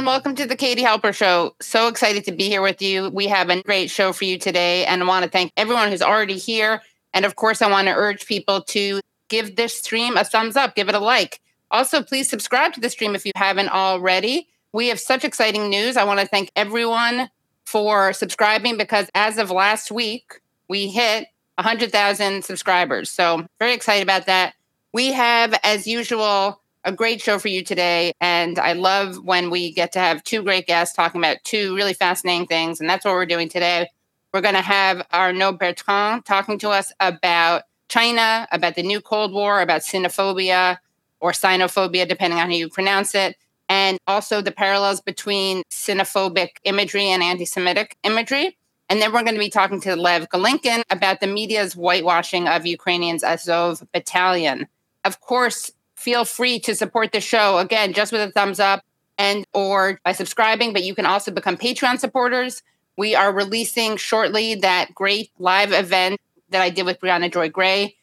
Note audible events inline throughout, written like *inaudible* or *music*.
Everyone. Welcome to the Katie Halper Show. So excited to be here with you. We have a great show for you today, and I want to thank everyone who's already here. And of course, I want to urge people to give this stream a thumbs up, give it a like. Also, please subscribe to the stream if you haven't already. We have such exciting news. I want to thank everyone for subscribing because as of last week, we hit 100,000 subscribers. So, very excited about that. We have, as usual, a great show for you today. And I love when we get to have two great guests talking about two really fascinating things. And that's what we're doing today. We're going to have Arnaud Bertrand talking to us about China, about the new Cold War, about xenophobia or sinophobia, depending on how you pronounce it, and also the parallels between xenophobic imagery and anti Semitic imagery. And then we're going to be talking to Lev Golinkin about the media's whitewashing of Ukrainians' Azov battalion. Of course, feel free to support the show. Again just with a thumbs up and or by subscribing but you can also become patreon supporters. We are releasing shortly that great live event that i did with briahna joy gray.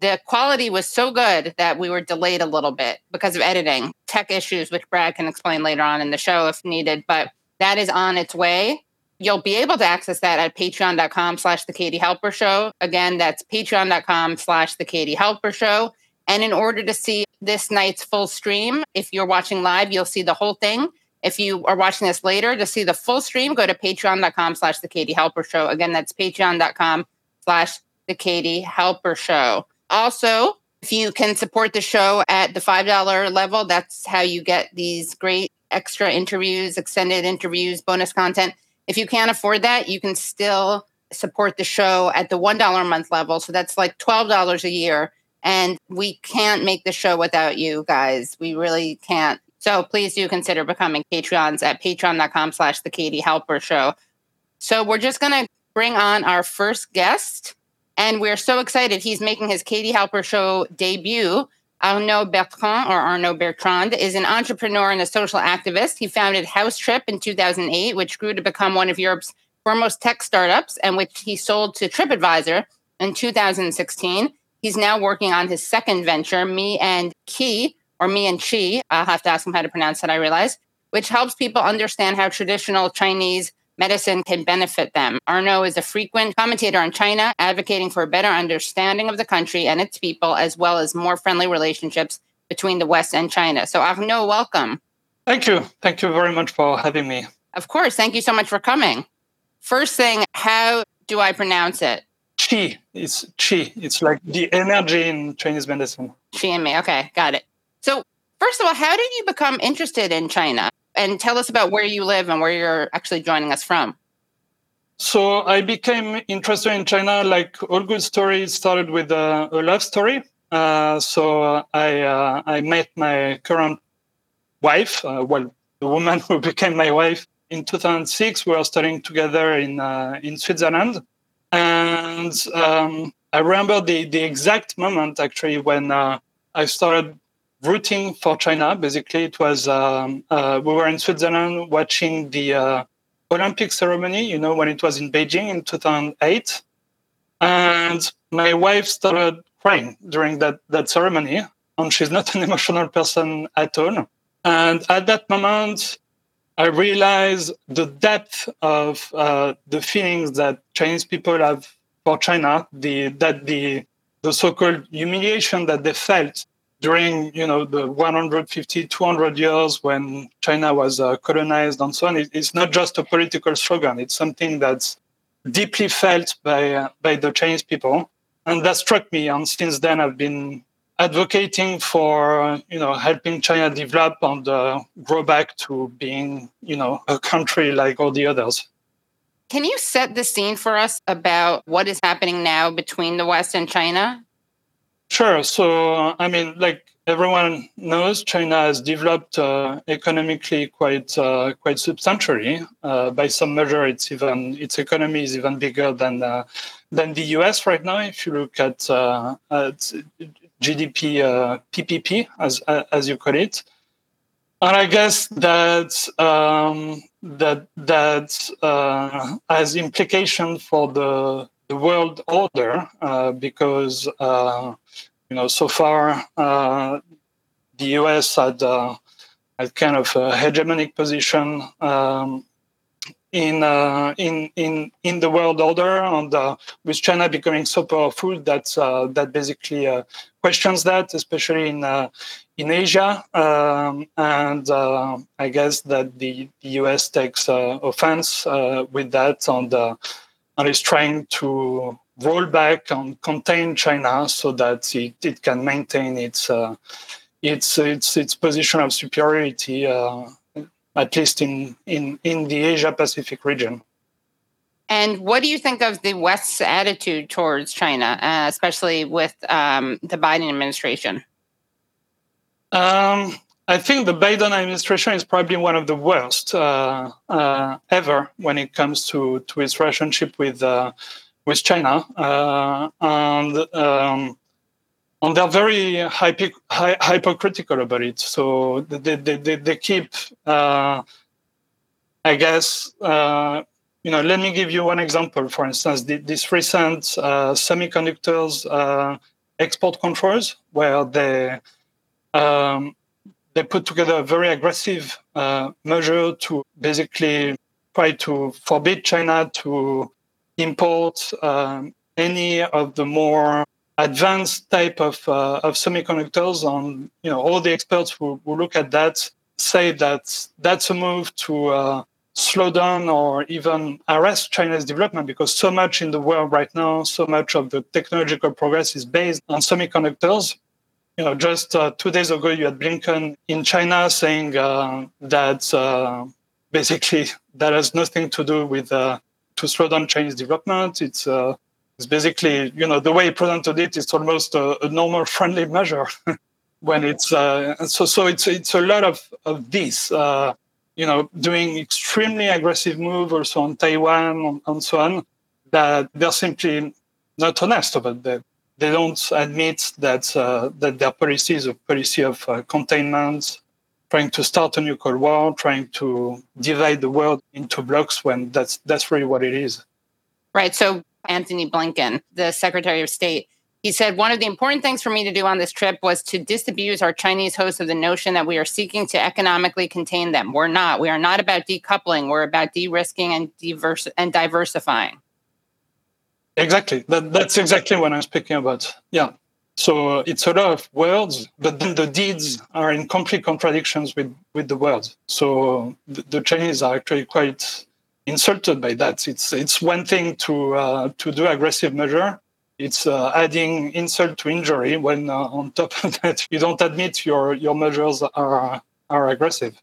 The quality was so good that we were delayed a little bit because of editing. Tech issues which brad can explain later on in the show if needed but that is on its way. You'll be able to access that at patreon.com slash the katie halper show. Again that's patreon.com slash the katie halper show and in order to see this night's full stream, if you're watching live, you'll see the whole thing. If you are watching this later to see the full stream, go to patreon.com slash the Katie Halper Show. Again, that's patreon.com slash the Katie Halper Show. Also, if you can support the show at the $5 level, that's how you get these great extra interviews, extended interviews, bonus content. If you can't afford that, you can still support the show at the $1 a month level. So that's like $12 a year and we can't make the show without you guys. We really can't. So please do consider becoming Patreons at patreon.com slash the Katie Halper Show. So we're just to bring on our first guest. And we're so excited. He's making his Katie Halper Show debut. Arnaud Bertrand, or Arnaud Bertrand, is an entrepreneur and a social activist. He founded HouseTrip in 2008, which grew to become one of Europe's foremost tech startups, and which he sold to TripAdvisor in 2016. He's now working on his second venture, Me and Key, or Me and Chi. I'll have to ask him how to pronounce that, I realize, which helps people understand how traditional Chinese medicine can benefit them. Arnaud is a frequent commentator on China, advocating for a better understanding of the country and its people, as well as more friendly relationships between the West and China. So, Arnaud, welcome. Thank you. Thank you very much for having me. Of course. Thank you so much for coming. First thing, how do I pronounce it? Qi. It's qi. It's like the energy in Chinese medicine. Qi and me. Okay, got it. So, first of all, how did you become interested in China? And tell us about where you live and where you're actually joining us from. So, I became interested in China like all good stories started with a, a love story. Uh, so, I uh, I met my current wife, uh, well, the woman *laughs* who became my wife in 2006. We were studying together in uh, in Switzerland and um, I remember the, the exact moment actually when uh, I started rooting for China. Basically, it was um, uh, we were in Switzerland watching the uh, Olympic ceremony, you know, when it was in Beijing in 2008. And my wife started crying during that, that ceremony. And she's not an *laughs* emotional person at all. And at that moment, I realize the depth of uh, the feelings that Chinese people have for China, the that the the so-called humiliation that they felt during you know the 150 200 years when China was uh, colonized and so on. It, it's not just a political slogan; it's something that's deeply felt by uh, by the Chinese people, and that struck me. And since then, I've been advocating for you know helping China develop and uh, grow back to being you know a country like all the others. Can you set the scene for us about what is happening now between the West and China? Sure. So, I mean, like everyone knows, China has developed uh, economically quite uh, quite substantially. Uh, by some measure, it's even its economy is even bigger than uh, than the US right now. If you look at, uh, at GDP PPP, as as you call it, and I guess that um, that that uh, has implication for the the world order uh, because uh, you know so far uh, the US had uh, had kind of a hegemonic position um, in uh, in in in the world order, and uh, with China becoming so powerful that uh, that basically uh, questions that, especially in uh, in Asia, um, and uh, I guess that the, the US takes offense with that, and and is trying to roll back and contain China so that it, it can maintain its its its its position of superiority at least in, in, in the Asia Pacific region. And what do you think of the West's attitude towards China, uh, especially with um, the Biden administration? Um, I think the Biden administration is probably one of the worst uh, uh, ever when it comes to, to its relationship with uh, with China, uh, and um, and they're very hypo, hy, hypocritical about it. So they, they, they, they keep, uh, I guess, you know, let me give you one example. For instance, the, this recent uh, semiconductors uh, export controls, where they um, they put together a very aggressive uh, measure to basically try to forbid China to import um, any of the more advanced type of, uh, of semiconductors and you know all the experts who, who look at that say that that's a move to uh, slow down or even arrest China's development because so much in the world right now, so much of the technological progress is based on semiconductors. You know, just uh, two days ago, you had Blinken in China saying uh, that uh, basically *laughs* that has nothing to do with uh, to slow down Chinese development. It's it's basically, you know, the way he presented it, it's almost a, a normal friendly measure *laughs* when it's uh, so. So it's it's a lot of of this, uh, you know, doing extremely aggressive move also on Taiwan and, so on. That they're simply not honest about that. They don't admit that uh, that their policy is a policy of uh, containment, trying to start a nuclear war, trying to divide the world into blocks. When that's that's really what it is. Right. So Anthony Blinken, the Secretary of State. He said, One of the important things for me to do on this trip was to disabuse our Chinese hosts of the notion that we are seeking to economically contain them. We're not. We are not about decoupling. We're about de risking and, diverse- and diversifying. Exactly. That, that's exactly what I'm speaking about. Yeah. So it's a lot of words, but then the deeds are in complete contradictions with, with the words. So the, the Chinese are actually quite insulted by that. It's it's one thing to uh, to do aggressive measure. It's uh, adding insult to injury when uh, on top *laughs* of that you don't admit your your measures are are aggressive.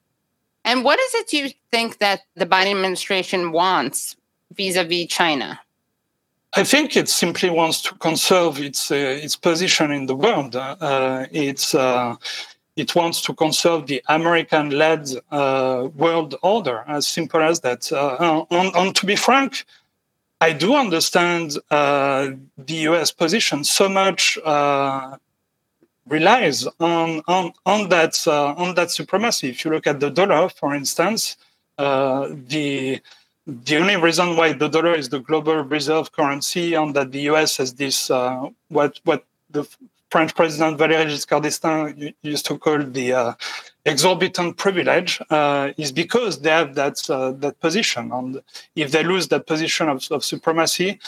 And what is it you think that the Biden administration wants vis-a-vis China? I think it simply wants to conserve its uh, its position in the world. Uh, it's uh, it wants to conserve the American-led uh, world order, as simple as that. Uh, and, and, to be frank, I do understand uh, the U.S. position. So much uh, relies on on, on that uh, on that supremacy. If you look at the dollar, for instance, uh, the the only reason why the dollar is the global reserve currency and that the US has this what what the French President Valéry Giscard d'Estaing used to call the uh, exorbitant privilege uh, is because they have that uh, that position, and if they lose that position of, of supremacy,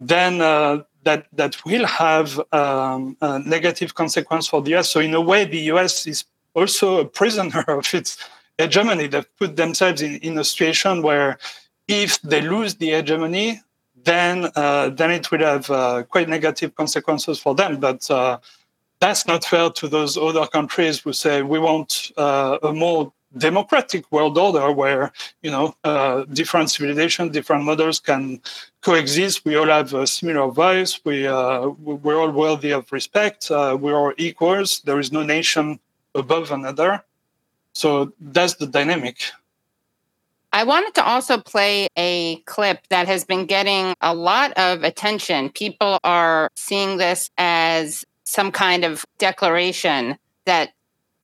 then uh, that that will have um, a negative consequence for the US. So in a way, the US is also a prisoner *laughs* of its hegemony. They've put themselves in, in a situation where if they lose the hegemony, then uh, then it will have uh, quite negative consequences for them. But uh, that's not fair to those other countries who say we want uh, a more democratic world order where you know uh, different civilizations, different models can coexist. We all have a similar. We uh, we're all worthy of respect. Uh, we're all equals. There is no nation above another. So that's the dynamic. I wanted to also play a clip that has been getting a lot of attention. People are seeing this as some kind of declaration that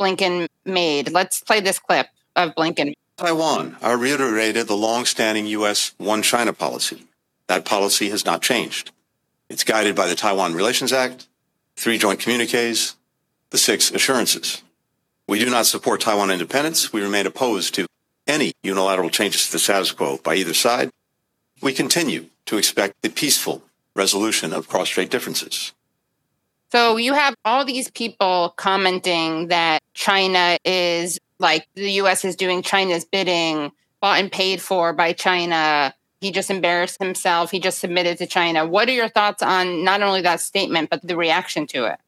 Blinken made. Let's play this clip of Blinken. Taiwan, I reiterated the long-standing U.S. one China policy. That policy has not changed. It's guided by the Taiwan Relations Act, three joint communiques, the six assurances. We do not support Taiwan independence. We remain opposed to any unilateral changes to the status quo by either side. We continue to expect the peaceful resolution of cross-strait differences. So you have all these people commenting that China is like the US is doing China's bidding, bought and paid for by China. He just embarrassed himself. He just submitted to China. What are your thoughts on not only that statement, but the reaction to it?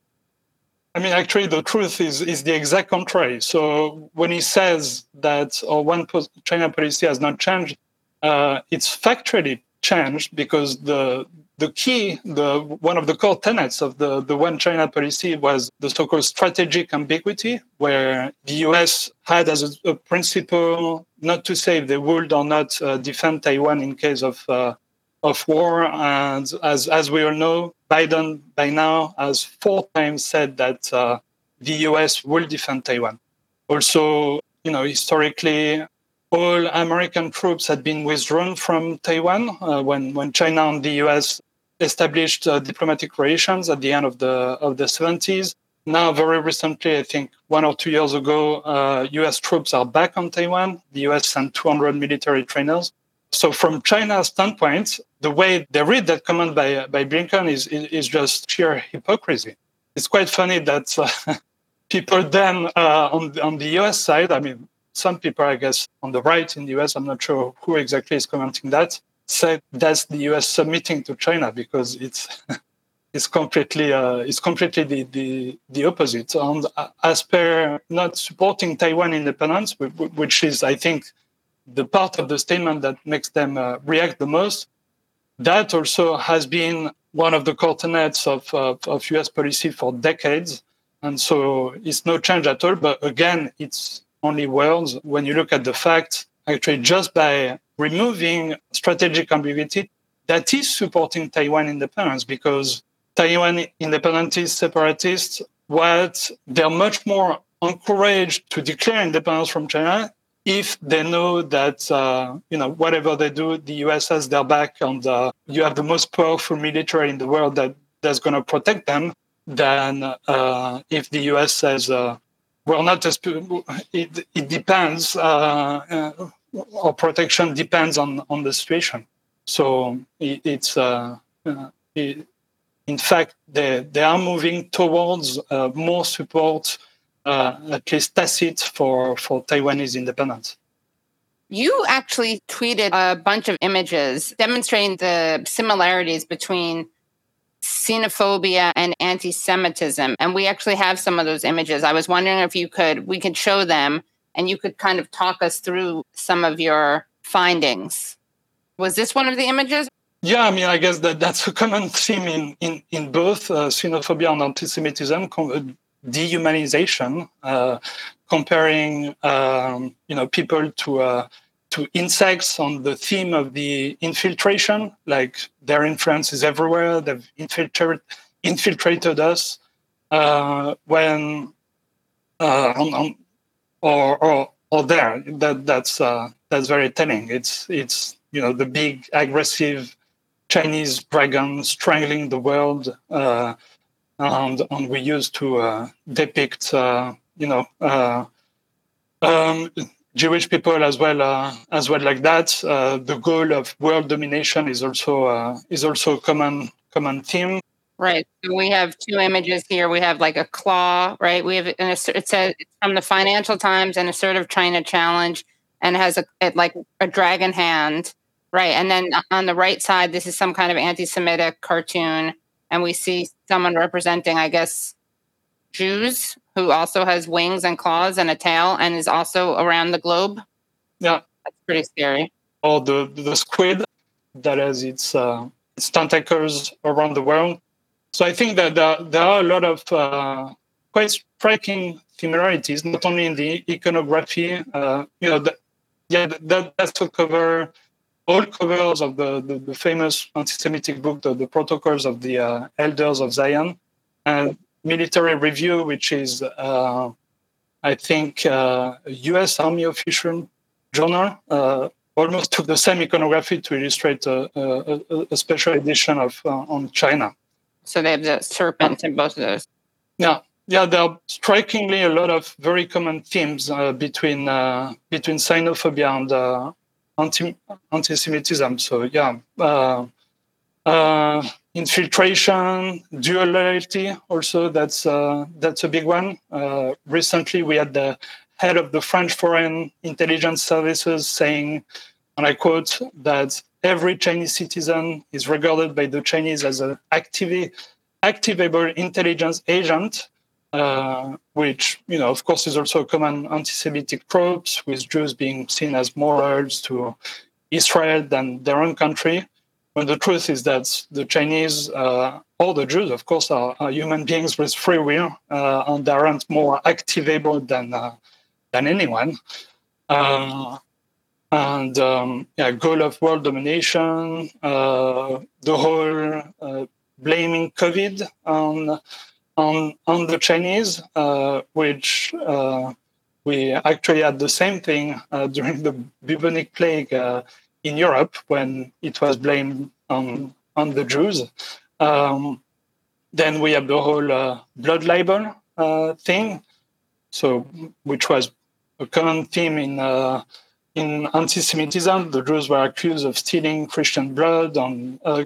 I mean, actually, the truth is is the exact contrary. So when he says that or one China policy has not changed, uh, it's factually changed because the the key, the one of the core tenets of the, the one China policy was the so-called strategic ambiguity, where the US had as a, a principle not to say if they would or not uh, defend Taiwan in case of uh, of war. And as as we all know, Biden by now has four times said that uh, the US will defend Taiwan. Also, you know, historically, all American troops had been withdrawn from Taiwan uh, when when China and the US established uh, diplomatic relations at the end of the of the 70s. Now, very recently, I think one or two years ago, uh, U.S. troops are back on Taiwan. The U.S. sent 200 military trainers. So, from China's standpoint, the way they read that comment by by Blinken is is, is just sheer hypocrisy. It's quite funny that uh, *laughs* people then uh, on on the U.S. side, I mean, some people, I guess, on the right in the U.S. I'm not sure who exactly is commenting that said that's the U.S. submitting to China because it's *laughs* it's completely uh, it's completely the, the the opposite. And as per not supporting Taiwan independence, which is I think the part of the statement that makes them uh, react the most, that also has been one of the tenets of, of, of U.S. policy for decades. And so it's no change at all. But again, it's only words. When you look at the facts, actually, just by removing strategic ambiguity that is supporting Taiwan independence because Taiwan independentists, separatists, what they're much more encouraged to declare independence from China if they know that uh, you know whatever they do, the U.S. has their back, and uh, you have the most powerful military in the world that that's going to protect them. Than uh, if the U.S. says, uh, "Well, not just it, it depends." Or protection depends on on the situation. So it, it's uh, uh, it, in fact they they are moving towards uh, more support, uh, at least tacit, for for Taiwanese independence. You actually tweeted a bunch of images demonstrating the similarities between xenophobia and anti-Semitism, and we actually have some of those images. I was wondering if you could we could show them and you could kind of talk us through some of your findings. Was this one of the images? Yeah, I mean, I guess that that's a common theme in, in, in both uh, xenophobia and anti-Semitism, uh, dehumanization, uh, comparing um, you know people to uh, to insects on the theme of the infiltration, like their influence is everywhere. They've infiltrated infiltrated us. Uh, when uh, on, on, or or or there. That that's uh, that's very telling. It's it's you know the big aggressive Chinese dragon strangling the world, uh, and and we used to uh, depict uh, you know. Uh, um, Jewish people as well uh, as well like that. The goal of world domination is also is also a common common theme. Right. So we have two images here. We have like a claw, right? We have an it says it's from the Financial Times, an assertive China challenge, and has a it, like a dragon hand, right? And then on the right side, this is some kind of anti-Semitic cartoon, and we see someone representing, I guess, Jews. who also has wings and claws and a tail and is also around the globe. Yeah, that's pretty scary. Or the the squid that has its uh, its tentacles around the world. So I think that there, are a lot of uh, quite striking similarities, not only in the iconography. Uh, you know, the, yeah, that that's cover all covers of the, the, the, famous anti-Semitic book, the, the Protocols of the uh, Elders of Zion, and Military Review, which is, uh, I think, uh, a U.S. Army official journal, uh, almost took the same iconography to illustrate a, a, a special edition of uh, on China. So they have the serpent in both of those. Yeah, yeah, there are strikingly a lot of very common themes uh, between uh, between xenophobia and uh, anti anti-Semitism. So yeah, uh, uh, infiltration, dual loyalty. Also, that's uh, that's a big one. recently, we had the head of the French Foreign Intelligence Services saying, and I quote, that every Chinese citizen is regarded by the Chinese as an activable intelligence agent uh, which, you know, of course, is also a common anti-Semitic tropes, with Jews being seen as morals to Israel than their own country. When the truth is that the Chinese, uh, all the Jews, of course, are, are, human beings with free will, uh, and they aren't more activable than uh, than anyone. Uh, and um, yeah, goal of world domination, uh, the whole blaming COVID on on, on the Chinese, uh, which uh, we actually had the same thing uh, during the bubonic plague uh, in Europe when it was blamed on, on the Jews. Um, then we have the whole uh, blood libel uh, thing, so which was a common theme in in anti-Semitism, the Jews were accused of stealing Christian blood, on uh,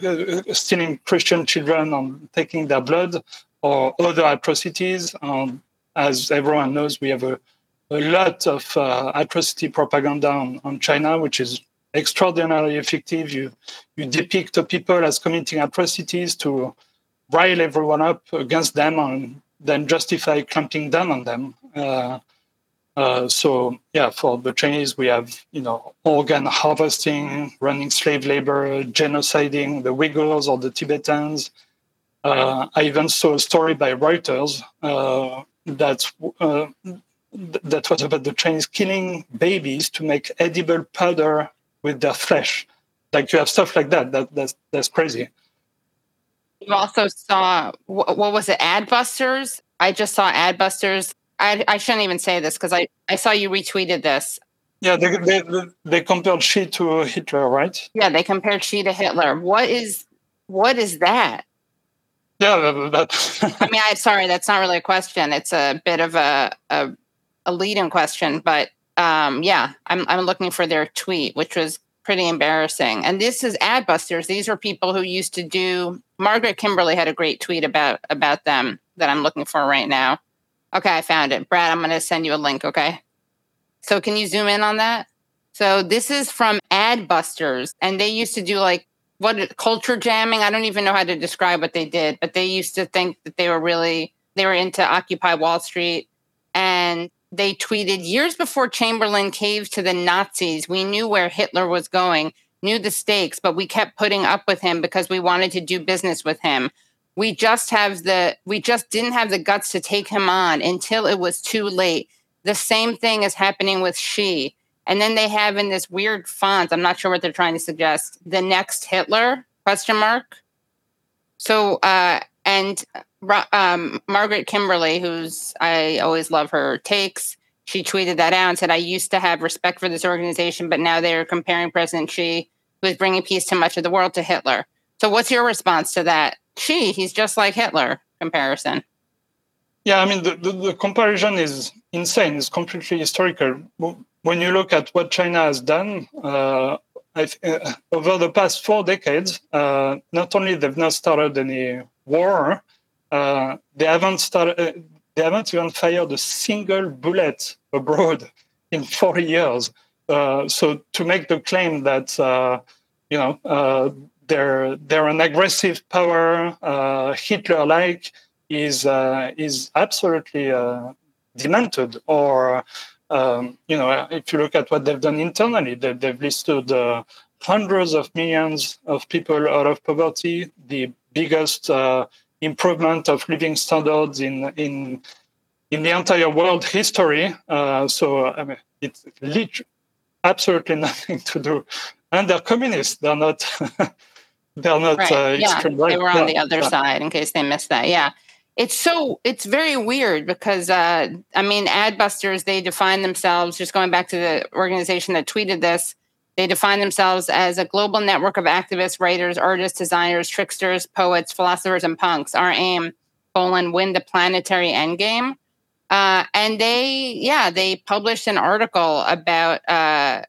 stealing Christian children, and taking their blood or other atrocities. Um, as everyone knows, we have a, a lot of uh, atrocity propaganda on, on, China, which is extraordinarily effective. You you depict the people as committing atrocities to rile everyone up against them and then justify clamping down on them. Uh, uh, so yeah, for the Chinese, we have you know organ harvesting, running slave labor, genociding the Uyghurs or the Tibetans, uh, I even saw a story by Reuters uh, that uh, that was about the Chinese killing babies to make edible powder with their flesh. Like you have stuff like that. That that's that's crazy. You also saw what was it? Adbusters. I just saw Adbusters. I I shouldn't even say this because I I saw you retweeted this. Yeah, they, they they compared Xi to Hitler, right? Yeah, they compared Xi to Hitler. What is what is that? Yeah, that. *laughs* I mean, I'm sorry, that's not really a question. It's a bit of a a, a lead-in question, but um, yeah, I'm I'm looking for their tweet, which was pretty embarrassing. And this is Adbusters. These are people who used to do. Margaret Kimberly had a great tweet about about them that I'm looking for right now. Okay, I found it. Brad, I'm going to send you a link. Okay. So can you zoom in on that? So this is from Adbusters, and they used to do like what culture jamming. I don't even know how to describe what they did, but they used to think that they were really they were into Occupy Wall Street, and they tweeted years before Chamberlain caved to the Nazis. We knew where Hitler was going, knew the stakes, but we kept putting up with him because we wanted to do business with him. We just have the we just didn't have the guts to take him on until it was too late. The same thing is happening with Xi. And then they have in this weird font, I'm not sure what they're trying to suggest, the next Hitler question mark. So uh and um, Margaret kimberly who's I always love her takes, she tweeted that out and said, "I used to have respect for this organization, but now they're comparing President Xi, who is bringing peace to much of the world, to Hitler." So, what's your response to that? Xi, he's just like Hitler comparison. Yeah, I mean the, the, the comparison is insane. It's completely historical when you look at what China has done uh, uh, over the past four decades, uh, not only they've not started any war, uh, they haven't started. Uh, they haven't even fired a single bullet abroad *laughs* in 40 years. Uh, so to make the claim that you know they're they're an aggressive power, Hitler-like, is uh, is absolutely uh, demented. Or um, you know, if you look at what they've done internally, they, have listed uh, hundreds of millions of people out of poverty, the biggest uh, improvement of living standards in in in the entire world history. Uh, so I mean, it's literally absolutely *laughs* nothing to do. And they're communists. They're not. *laughs* they're not right. uh, yeah, right. They were on the other yeah. side in case they missed that. Yeah. It's so it's very weird because uh, I mean adbusters they define themselves just going back to the organization that tweeted this they define themselves as a global network of activists, writers, artists, designers, tricksters, poets, philosophers, and punks. Our aim, colon, win the planetary endgame. Uh, and they, yeah, they published an article about uh,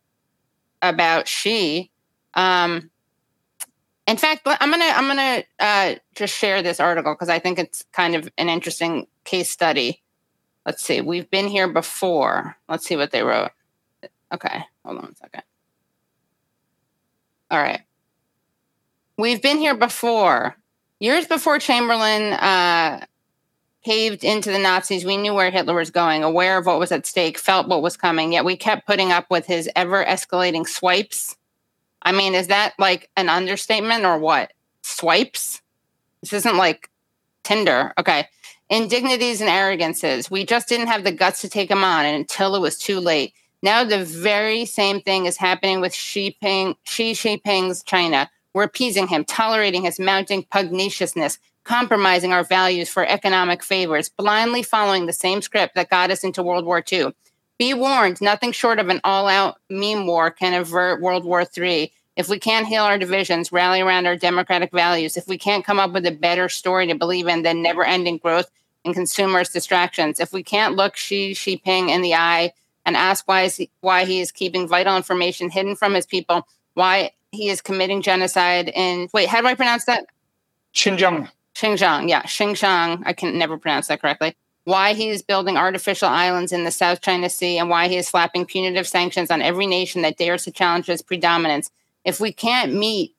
about Xi, Um, in fact, I'm gonna I'm gonna uh, just share this article because I think it's kind of an interesting case study. Let's see. We've been here before. Let's see what they wrote. Okay, hold on a second. All right. We've been here before. Years before Chamberlain uh, caved into the Nazis, we knew where Hitler was going, aware of what was at stake, felt what was coming, yet we kept putting up with his ever escalating swipes. I mean, is that like an understatement or what? Swipes? This isn't like Tinder. Okay. Indignities and arrogances. We just didn't have the guts to take them on until it was too late. Now the very same thing is happening with Xi, Ping, Xi Jinping's China. We're appeasing him, tolerating his mounting pugnaciousness, compromising our values for economic favors, blindly following the same script that got us into World War II. Be warned, nothing short of an all out meme war can avert World War III. If we can't heal our divisions, rally around our democratic values, if we can't come up with a better story to believe in than never ending growth and consumers' distractions, if we can't look Xi Jinping in the eye and ask why is he, why he is keeping vital information hidden from his people, why he is committing genocide in wait, how do I pronounce that? Xinjiang. Xinjiang, yeah, Xinjiang. I can never pronounce that correctly. Why he is building artificial islands in the South China Sea and why he is slapping punitive sanctions on every nation that dares to challenge his predominance. If we can't meet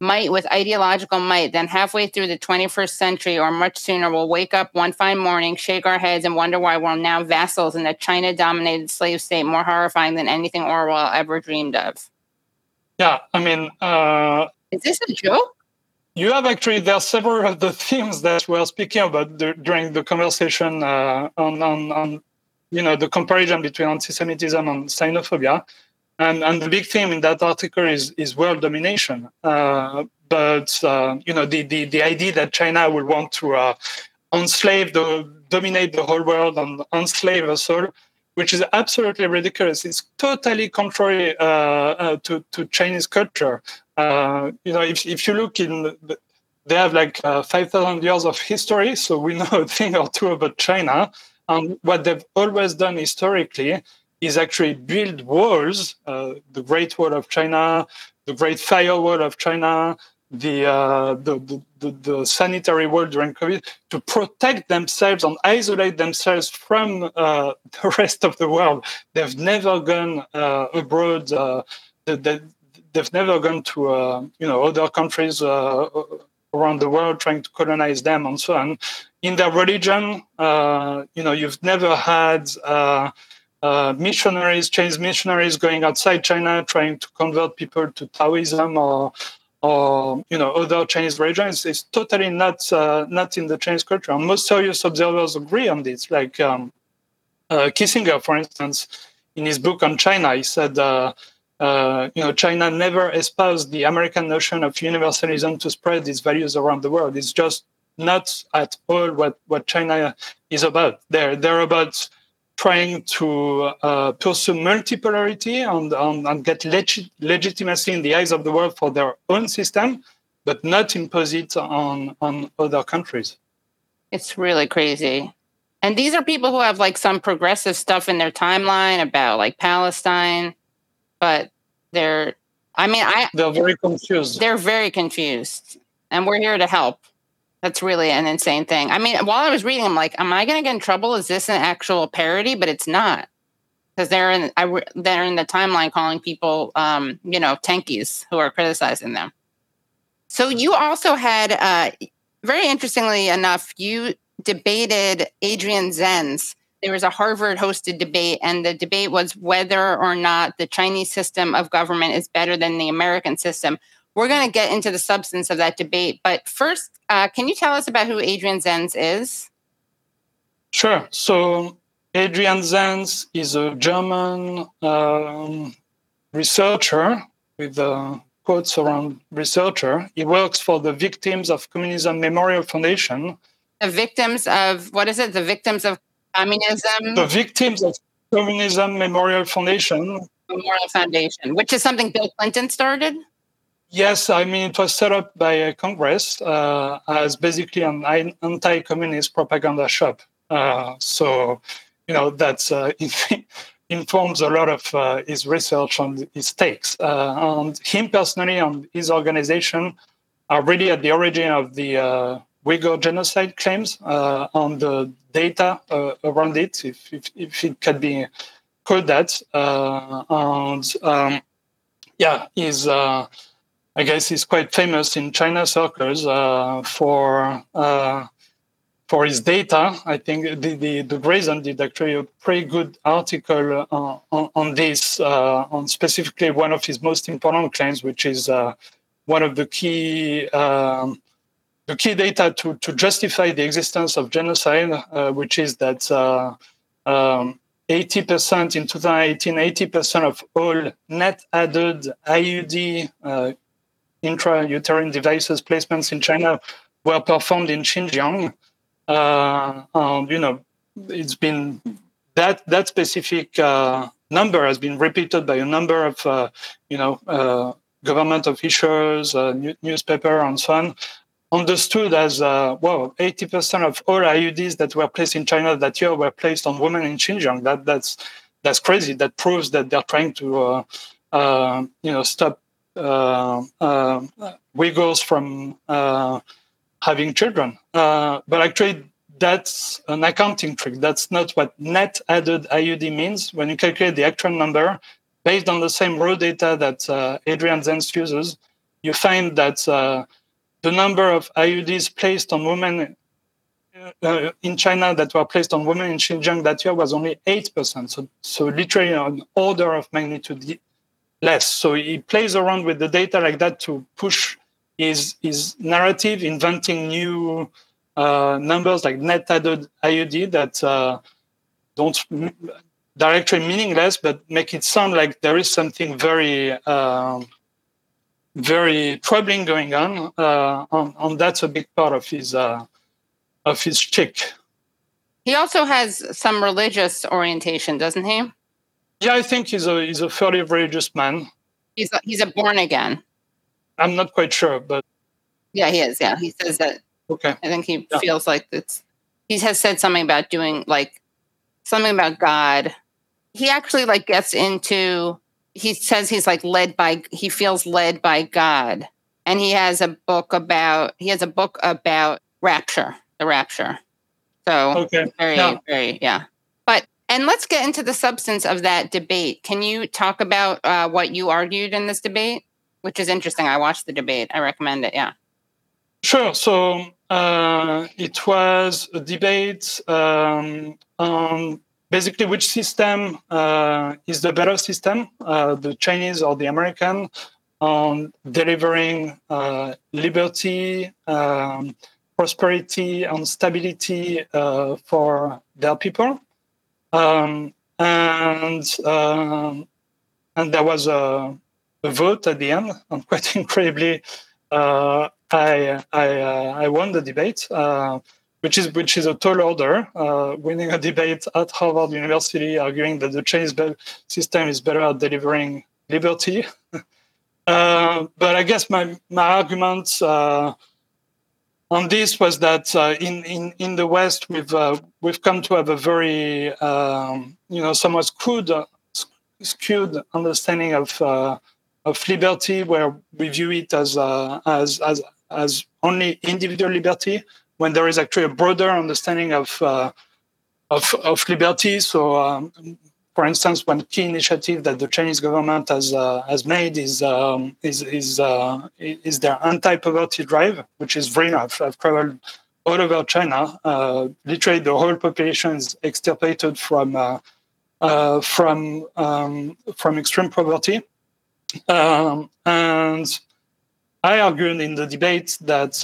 might with ideological might, then halfway through the 21st century or much sooner, we'll wake up one fine morning, shake our heads, and wonder why we're now vassals in a China dominated slave state more horrifying than anything Orwell ever dreamed of. Yeah, I mean, uh, is this a joke? You have actually, there are several of the themes that we're speaking about the, during the conversation uh, on, on, on, you know, the comparison between anti Semitism and xenophobia. And, and the big theme in that article is, is world domination. Uh, but uh, you know the, the, the idea that China will want to uh, enslave the dominate the whole world and enslave us all, which is absolutely ridiculous. It's totally contrary uh, uh, to to Chinese culture. Uh, you know, if if you look in the, they have like uh, 5,000 years of history, so we know *laughs* a thing or two about China. And what they've always done historically is actually build walls, uh, the Great Wall of China, the Great Firewall of China, the, uh, the, the, the, the, sanitary wall during COVID to protect themselves and isolate themselves from uh, *laughs* the rest of the world. They've never gone uh, abroad. Uh, they've never gone to uh, you know other countries uh, around the world trying to colonize them and so on. In their religion, you know, you've never had uh, missionaries, Chinese missionaries going outside China trying to convert people to Taoism or or you know other Chinese religions. It's totally not uh, not in the Chinese culture. And most serious observers agree on this. Like um, uh, Kissinger, for instance, in his book on China, he said. Uh, you know, China never espoused the American notion of universalism to spread its values around the world. It's just not at all what, what China is about. They're they're about trying to uh, pursue multipolarity and, and, and get leg- legitimacy in the eyes of the world for their own system, but not impose it on, on other countries. It's really crazy. And these are people who have like some progressive stuff in their timeline about like Palestine, but they're, I mean, I, they're very confused. They're very confused. And we're here to help. That's really an insane thing. I mean, while I was reading, I'm like, am I going to get in trouble? Is this an actual parody? But it's not because they're in I, they're in the timeline calling people, um, you know, tankies who are criticizing them. So you also had, uh, very interestingly enough, you debated Adrian Zenz. There was a Harvard hosted debate, and the debate was whether or not the Chinese system of government is better than the American system. We're going to get into the substance of that debate. But first, uh, can you tell us about who Adrian Zenz is? Sure. So, Adrian Zenz is a German um, researcher with uh, quotes around researcher. He works for the Victims of Communism Memorial Foundation. The victims of, what is it? The victims of communism? The Victims of Communism Memorial Foundation. Memorial Foundation, which is something Bill Clinton started? Yes, I mean, it was set up by Congress uh, as basically an anti communist propaganda shop. Uh, so, you know, that's uh, *laughs* informs a lot of uh, his research on his takes. Uh, and him personally and his organization are really at the origin of the uh, Uyghur genocide claims uh, on the data uh, around it, if, if, if, it can be called that. Uh, and um, yeah, he's, I guess he's quite famous in China circles for for his data, I think the, the, the did actually a pretty good article uh, on, on, this, uh, on specifically one of his most important claims, which is uh, one of the key um, the key data to, to justify the existence of genocide, uh, which is that uh, um, 80% in 2018, 80% of all net added IUD uh, intrauterine devices placements in China were performed in Xinjiang. Uh, and you know, it's been that that specific uh, number has been repeated by a number of uh, you know government officials, newspaper, and so on understood as uh, well 80% of all IUDs that were placed in China that year were placed on women in Xinjiang. That that's that's crazy. That proves that they're trying to uh, uh, you know stop Uyghurs from having children. Uh, but actually, that's an accounting trick. That's not what net added IUD means. When you calculate the actual number based on the same raw data that uh, Adrian Zenz uses, you find that uh, the number of IUDs placed on women uh, in China that were placed on women in Xinjiang that year was only 8%. So, so literally an order of magnitude less. So he plays around with the data like that to push his, is narrative inventing new uh, numbers like net added IUD that uh, don't they're meaningless, but make it sound like there is something very uh, very troubling going on, uh, on, that's a big part of his uh, of his chick. He also has some religious orientation, doesn't he? Yeah, I think he's a he's a fairly religious man. He's a, he's a born again. I'm not quite sure, but yeah, he is. Yeah, he says that. Okay. I think he yeah. feels like it's. He has said something about doing like something about God. He actually like gets into. He says he's like led by. He feels led by God, and he has a book about. He has a book about rapture, the rapture. So okay. very, yeah. very, yeah. But and let's get into the substance of that debate. Can you talk about uh, what you argued in this debate? which is interesting. I watched the debate. I recommend it. Yeah. Sure. So uh, it was a debate um, on basically which system uh, is the better system, uh, the Chinese or the American, on delivering uh, liberty, um, prosperity, and stability uh, for their people. Um, and um, and there was a a vote at the end, and *laughs* quite incredibly, uh, I I, uh, I won the debate, which is which is a tall order. Uh, winning a debate at Harvard University, arguing that the Chinese system is better at delivering liberty. *laughs* Uh, but I guess my my argument uh, on this was that in, in in the West we've we've come to have a very um, you know somewhat skewed skewed understanding of of liberty, where we view it as uh, as as as only individual liberty, when there is actually a broader understanding of uh, of, of liberty. So, um, for instance, one key initiative that the Chinese government has uh, has made is um, is is, uh, is their anti-poverty drive, which is very. I've, I've traveled all over China. Uh, literally, the whole population is extirpated from uh, uh, from um, from extreme poverty. Um, and I argued in the debate that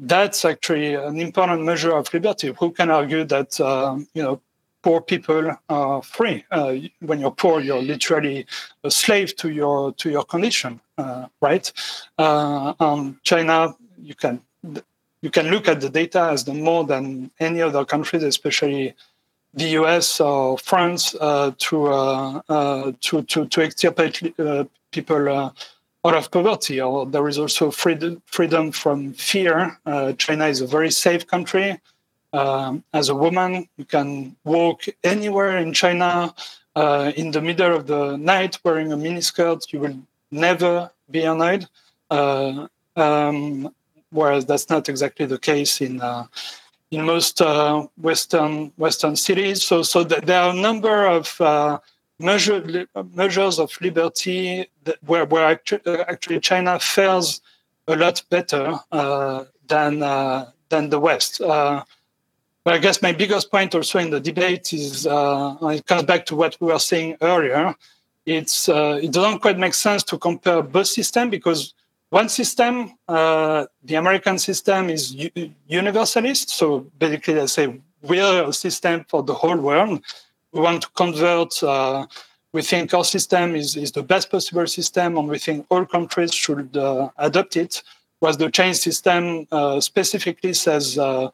that's actually an important measure of liberty. Who can argue that uh, you know poor people are free? Uh, when you're poor, you're literally a slave to your to your condition, uh, right? Uh, um, China, you can you can look at the data as the more than any other countries, especially the US or France, uh, to, uh, uh, to, to to extirpate people out of poverty. Or there is also freedom freedom from fear. Uh, China is a very safe country. Um, as a woman, you can walk anywhere in China in the middle of the night wearing a miniskirt. You will never be annoyed. Um, whereas that's not exactly the case in uh, in most uh, Western Western cities. So so th- there are a number of uh, measure, measures of liberty that, where where actu- uh, actually China fares a lot better uh, than uh, than the West. but I guess my biggest point also in the debate is it comes back to what we were saying earlier. It's it doesn't quite make sense to compare both systems because one system, uh, the American system is u- universalist. So basically, they say we're a system for the whole world. We want to convert. Uh, we think our system is, is the best possible system, and we think all countries should uh, adopt it. Whereas the Chinese system uh, specifically says uh,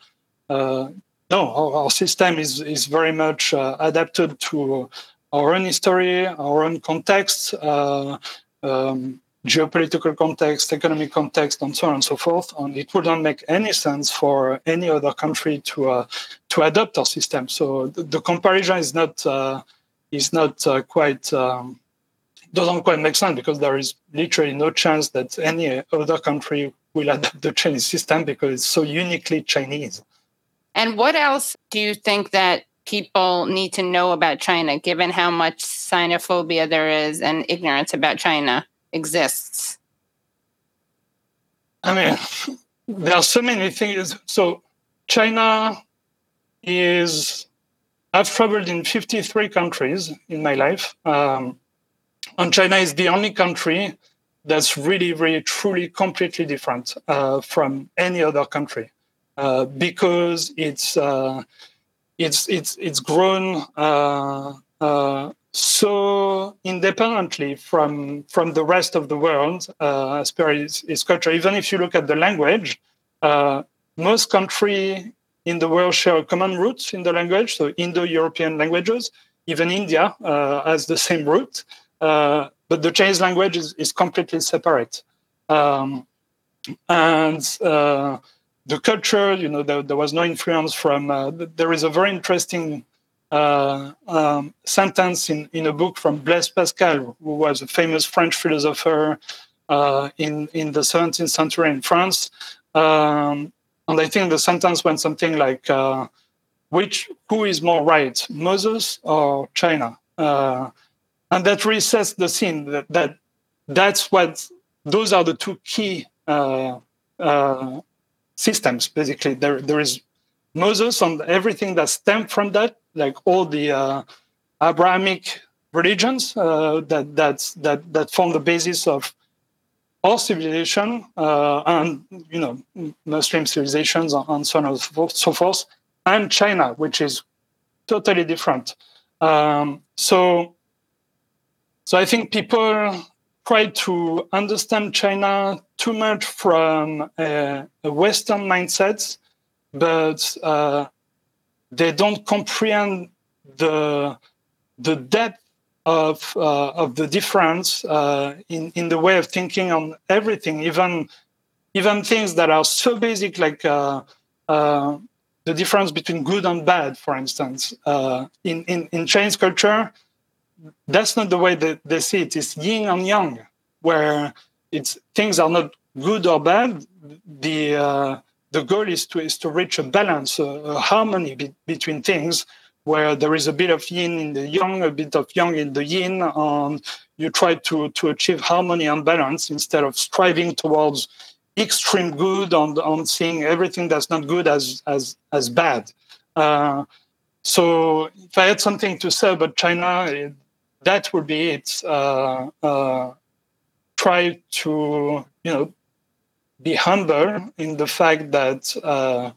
uh, no, our, our, system is, is very much adapted to our own history, our own context. Um, geopolitical context, economic context, and so on and so forth. And it wouldn't make any sense for any other country to uh, to adopt our system. So the, the comparison is not uh, is not uh, quite um, doesn't quite make sense because there is literally no chance that any other country will adopt the Chinese system because it's so uniquely Chinese. And what else do you think that people need to know about China, given how much xenophobia there is and ignorance about China? Exists? I mean, there are so many things. So, China is, I've traveled in 53 countries in my life. Um, and China is the only country that's really, really, truly, completely different uh, from any other country uh, because it's uh, it's it's it's grown uh, uh, so independently from from the rest of the world uh, as per its, its, culture. Even if you look at the language, uh, most countries in the world share a common root in the language. So Indo-European languages, even India uh, has the same root, uh, but the Chinese language is, is completely separate. Um, and uh, the culture, you know, there, there, was no influence from. Uh, there is a very interesting uh, um, sentence in, in a book from Blaise Pascal, who was a famous French philosopher uh, in, in the 17th century in France. Um, and I think the sentence went something like, uh, which, who is more right, Moses or China? Uh, and that resets the scene that, that that's what, those are the two key uh, systems, basically. There, there is Moses and everything that stemmed from that, like all the uh, Abrahamic religions uh, that that that that form the basis of all civilization uh, and you know Muslim civilizations and so on and so forth, and China, which is totally different. Um, so, so I think people try to understand China too much from a, a Western mindset but uh, they don't comprehend the the depth of uh, of the difference uh, in in the way of thinking on everything, even even things that are so basic like uh, uh, the difference between good and bad, for instance. Uh, in, in in Chinese culture, that's not the way that they see it. It's yin and yang, where it's things are not good or bad. The the goal is to is to reach a balance, a, a harmony be, between things, where there is a bit of yin in the yang, a bit of yang in the yin, and you try to to achieve harmony and balance instead of striving towards extreme good on on seeing everything that's not good as as as bad. Uh, so if I had something to say about China, it, that would be it. Uh, uh, try to you know be humble in the fact that uh,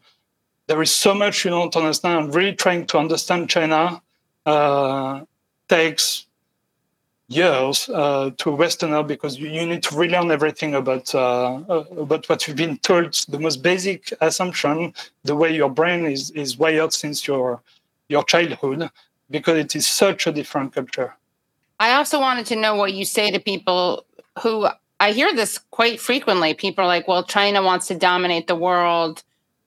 there is so much you don't understand. Really trying to understand China uh, takes years uh, to a Westerner because you, you, need to relearn everything about uh, uh, about what you've been told. The most basic assumption, the way your brain is is wired since your your childhood, because it is such a different culture. I also wanted to know what you say to people who I hear this quite frequently. People are like, "Well, China wants to dominate the world.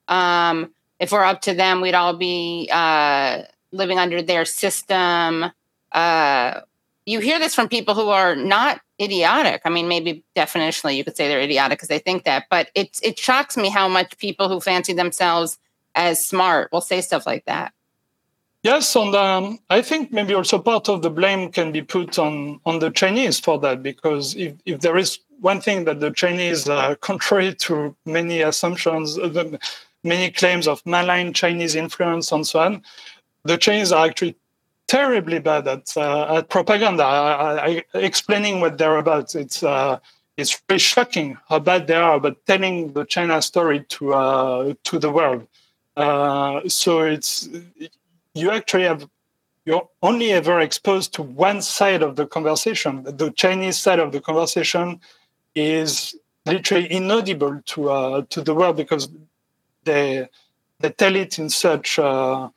Um, if we're up to them, we'd all be uh, living under their system." Uh, you hear this from people who are not idiotic. I mean, maybe definitionally you could say they're idiotic because they think that, but it it shocks me how much people who fancy themselves as smart will say stuff like that. Yes, and um, I think maybe also part of the blame can be put on on the Chinese for that because if, if there is one thing that the Chinese, uh, contrary to many assumptions, uh, many claims of malign Chinese influence and so on, the Chinese are actually terribly bad at uh, at propaganda, I, I, explaining what they're about. It's uh, it's very shocking how bad they are about telling the China story to uh, to the world. Uh, so it's you actually have you're only ever exposed to one side of the conversation. The Chinese side of the conversation is literally inaudible to uh, to the world because they they tell it in such uh,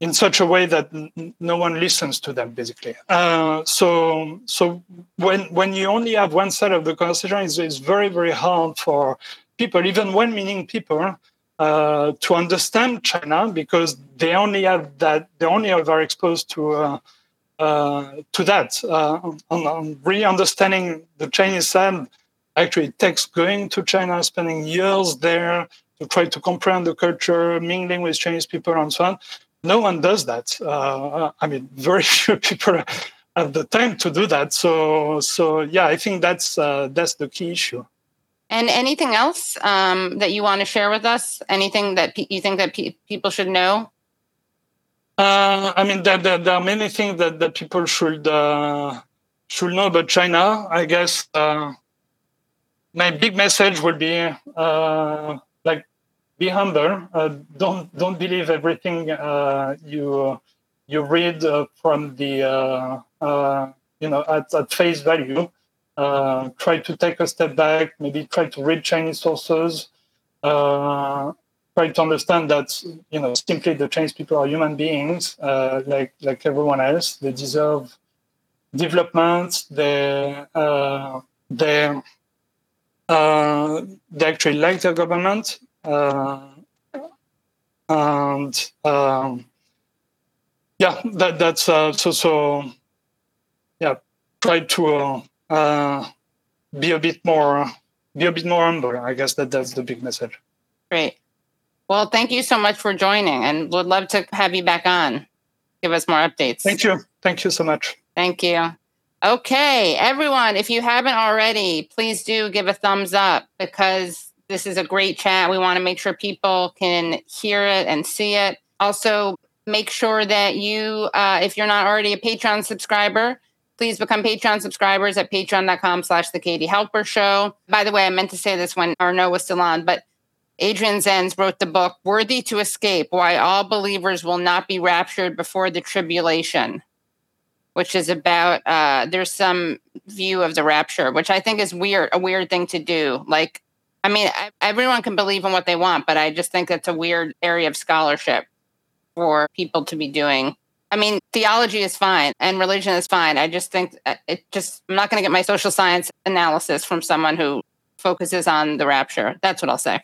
in such a way that n- no one listens to them basically uh, so so when when you only have one side of the conversation it's, it's very very hard for people even well-meaning people uh, to understand china because they only have that they only are exposed to uh, uh to that uh, on, on really understanding the chinese side actually it takes going to china spending years there to try to comprehend the culture mingling with chinese people and so on no one does that. Uh, I mean, very *laughs* few people have the time to do that. So, so yeah, I think that's uh, that's the key issue. And anything else um, that you want to share with us? Anything that pe- you think that pe- people should know? Uh, I mean, there, there, there, are many things that, that people should uh, should know about China. I guess uh, my big message will be uh, like be humble. Uh, don't don't believe everything uh, you you read from the you know at, at face value. Uh, try to take a step back. Maybe try to read Chinese sources. try to understand that you know simply the Chinese people are human beings like like everyone else. They deserve development. They they they actually like their government uh, and um, yeah, that that's uh, so so. Yeah, try to uh, be a bit more be a bit more humble. I guess that that's the big message. Great. Well, thank you so much for joining, and would love to have you back on. Give us more updates. Thank you. Thank you so much. Thank you. Okay, everyone, if you haven't already, please do give a thumbs up because this is a great chat. We want to make sure people can hear it and see it. Also, make sure that you, uh, if you're not already a Patreon subscriber, please become Patreon subscribers at patreon.com slash the Katie Halper Show. By the way, I meant to say this when Arnaud was still on, but Adrian Zenz wrote the book Worthy to Escape Why All Believers Will Not Be Raptured Before the Tribulation, which is about uh, there's some view of the rapture, which I think is weird, a weird thing to do. Like I mean, everyone can believe in what they want, but I just think it's a weird area of scholarship for people to be doing. I mean, theology is fine and religion is fine. I just think uh, it just, I'm not going to get my social science analysis from someone who focuses on the rapture. That's what I'll say.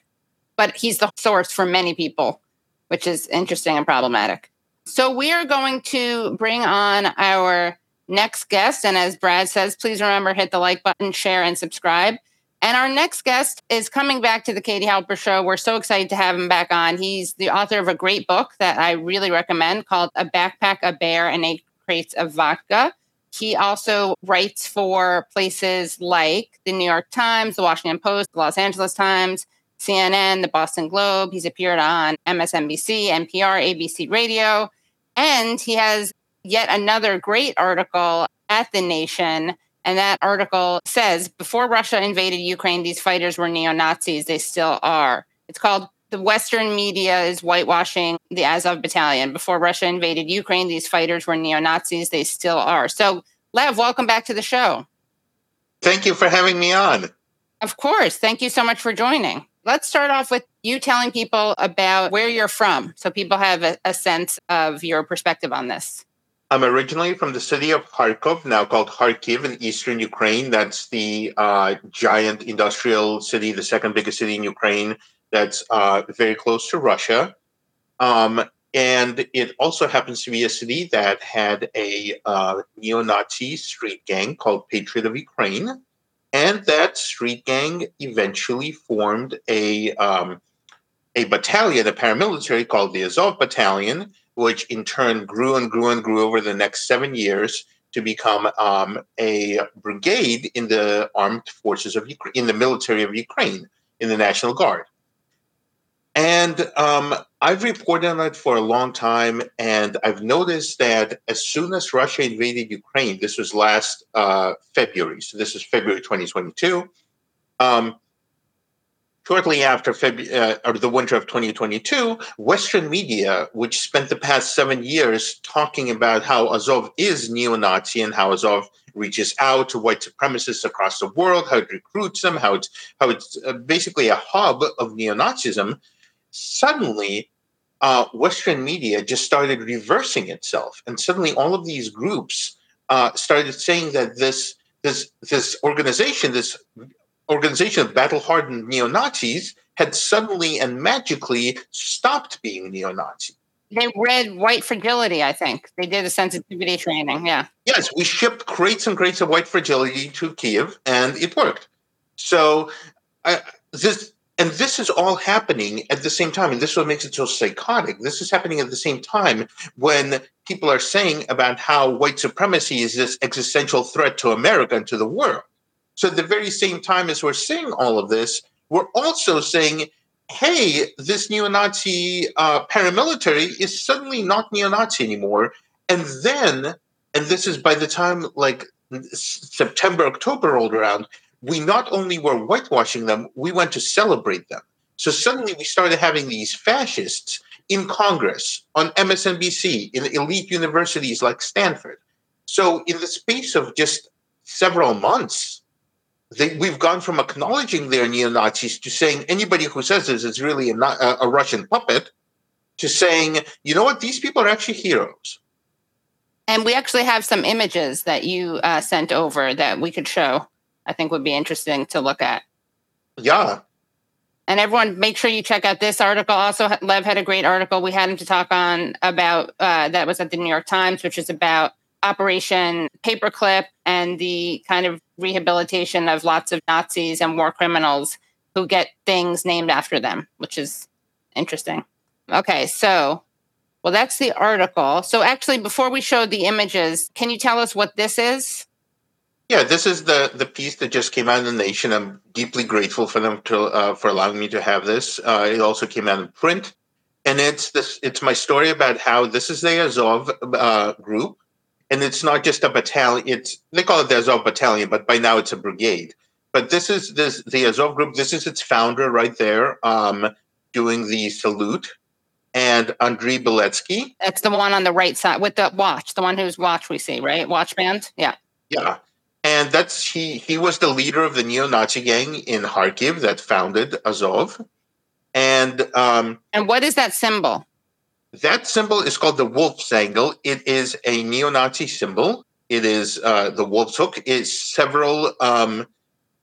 But he's the source for many people, which is interesting and problematic. So we are going to bring on our next guest. And as Brad says, please remember hit the like button, share, and subscribe. And our next guest is coming back to the Katie Halper Show. We're so excited to have him back on. He's the author of a great book that I really recommend called A Backpack, a Bear, and Eight Crates of Vodka. He also writes for places like the New York Times, the Washington Post, the Los Angeles Times, CNN, the Boston Globe. He's appeared on MSNBC, NPR, ABC Radio. And he has yet another great article at The Nation. And that article says before Russia invaded Ukraine, these fighters were neo Nazis. They still are. It's called The Western Media is Whitewashing the Azov Battalion. Before Russia invaded Ukraine, these fighters were neo Nazis. They still are. So, Lev, welcome back to the show. Thank you for having me on. Of course. Thank you so much for joining. Let's start off with you telling people about where you're from so people have a, a, sense of your perspective on this. I'm originally from the city of Kharkov, now called Kharkiv in eastern Ukraine. That's the uh, giant industrial city, the second biggest city in Ukraine, that's uh, very close to Russia. Um, and it also happens to be a city that had a uh, neo Nazi street gang called Patriot of Ukraine and that street gang eventually formed a um, a battalion, a paramilitary called the Azov Battalion, which in turn grew and grew and grew over the next seven years to become um, a brigade in the armed forces of Ukraine, in the military of Ukraine, in the National Guard. And um, I've reported on it for a long time, and I've noticed that as soon as Russia invaded Ukraine, this was last uh, February, so this is February 2022. Um, shortly after February, uh, or the winter of 2022, Western media, which spent the past seven years talking about how Azov is neo-Nazi and how Azov reaches out to white supremacists across the world, how it recruits them, how it's how it's uh, basically a hub of neo-Nazism suddenly uh, Western media just started reversing itself, and suddenly all of these groups uh, started saying that this this this organization, this organization of battle-hardened neo Nazis, had suddenly and magically stopped being neo-Nazi. They read White Fragility, I think. They did a sensitivity training. Yeah. Yes, we shipped crates and crates of White Fragility to Kiev, and it worked. So uh, this and this is all happening at the same time. And this is what makes it so psychotic. This is happening at the same time when people are saying about how white supremacy is this existential threat to America and to the world. So at the very same time as we're saying all of this, we're also saying, hey, this neo Nazi uh, paramilitary is suddenly not neo Nazi anymore. And then, and this is by the time like September, October rolled around, we not only were whitewashing them, we went to celebrate them. So suddenly we started having these fascists in Congress, on MSNBC, in elite universities like Stanford. So in the space of just several months, they, we've gone from acknowledging their neo Nazis to saying anybody who says this is really a, a, a Russian puppet, to saying, you know what, these people are actually heroes. And we actually have some images that you uh, sent over that we could show. I think would be interesting to look at. Yeah. And everyone, make sure you check out this article. Also, Lev had a great article we had him to talk on about uh, that was at the New York Times, which is about Operation Paperclip and the kind of rehabilitation of lots of Nazis and war criminals who get things named after them, which is interesting. Okay, so well, that's the article. So, actually, before we show the images, can you tell us what this is? Yeah, this is the the piece that just came out in the Nation. I'm deeply grateful for them to uh, for allowing me to have this. Uh, it also came out in print, and it's this. It's my story about how this is the Azov uh, group, and it's not just a battalion. It's they call it the Azov battalion, but by now it's a brigade. But this is this the Azov group. This is its founder right there, um, doing the salute, and Andrei Beletsky. That's the one on the right side with the watch, the one whose watch we see, right? Watch band, yeah. Yeah and that's he. He was the leader of the neo-Nazi gang in Kharkiv that founded Azov. And um, and what is that symbol? That symbol is called the Wolfsangel. It is a neo-Nazi symbol. It is uh, the wolf's hook. Is several um,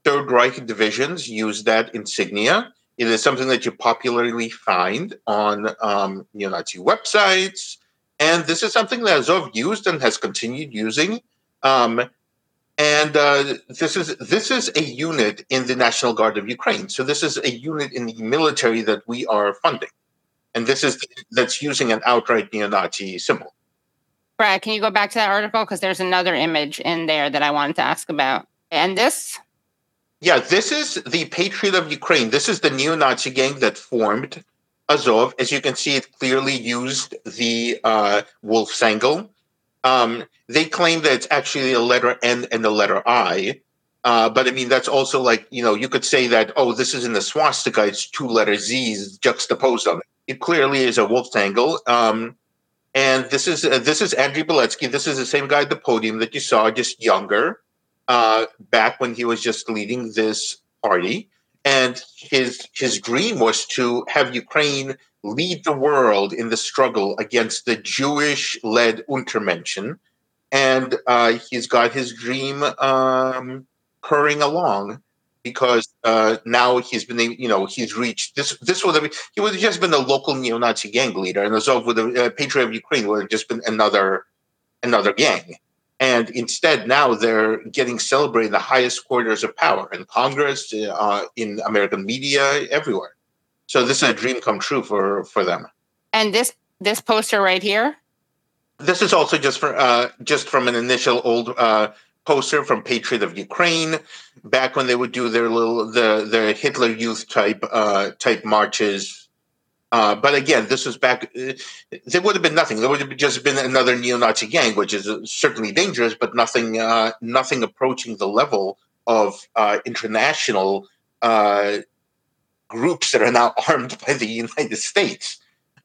Third Reich divisions use that insignia. It is something that you popularly find on um, neo-Nazi websites, and this is something that Azov used and has continued using. Um, and uh, this is this is a unit in the National Guard of Ukraine. So this is a unit in the military that we are funding, and this is that's using an outright neo-Nazi symbol. Brad, can you go back to that article? Because there's another image in there that I wanted to ask about. And this? Yeah, this is the Patriot of Ukraine. This is the neo Nazi gang that formed Azov. As you can see, it clearly used the uh, Wolfsangel. Um, they claim that it's actually a letter N and a letter I. Uh, but I mean, that's also like, you know, you could say that, oh, this isn't a swastika, it's two letter Z's juxtaposed on it. It clearly is a Wolfsangel. Um, and this is uh, this is Andriy Beletsky. This is the same guy at the podium that you saw, just younger, uh, back when he was just leading this party. And his his dream was to have Ukraine lead the world in the struggle against the Jewish-led Untermenschen. And uh, he's got his dream um, hurrying along because uh, now he's been, you know, he's reached this. This would have he would have just been a local neo-Nazi gang leader, and Azov would have uh, Patriot of Ukraine would have just been another another gang. And instead, now they're getting celebrated in the highest quarters of power in Congress, uh, in American media, everywhere. So this is a dream come true for for them. And this this poster right here. This is also just for uh, just from an initial old uh, poster from Patriot of Ukraine, back when they would do their little the their Hitler Youth type uh, type marches. Uh, but again, this was back. Uh, there would have been nothing. There would have just been another neo-Nazi gang, which is uh, certainly dangerous, but nothing, uh, nothing approaching the level of uh, international groups that are now *laughs* armed by the United States,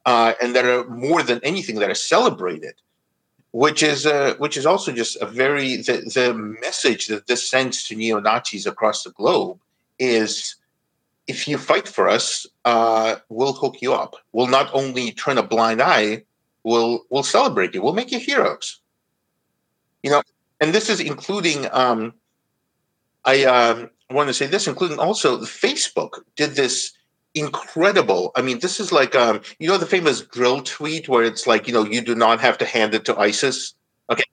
and that are more than anything that are celebrated which is uh, which is also just a very the, the message that this sends to neo Nazis across the globe is if you fight for us, uh, we'll hook you up. We'll not only turn a blind eye, we'll we'll celebrate you. We'll make you heroes. You know, and this is including. Um, I um, want to say this, including also Facebook did this incredible. I mean, this is like um, you know the famous dril tweet where it's like, you know, you do not have to hand it to ISIS. Okay.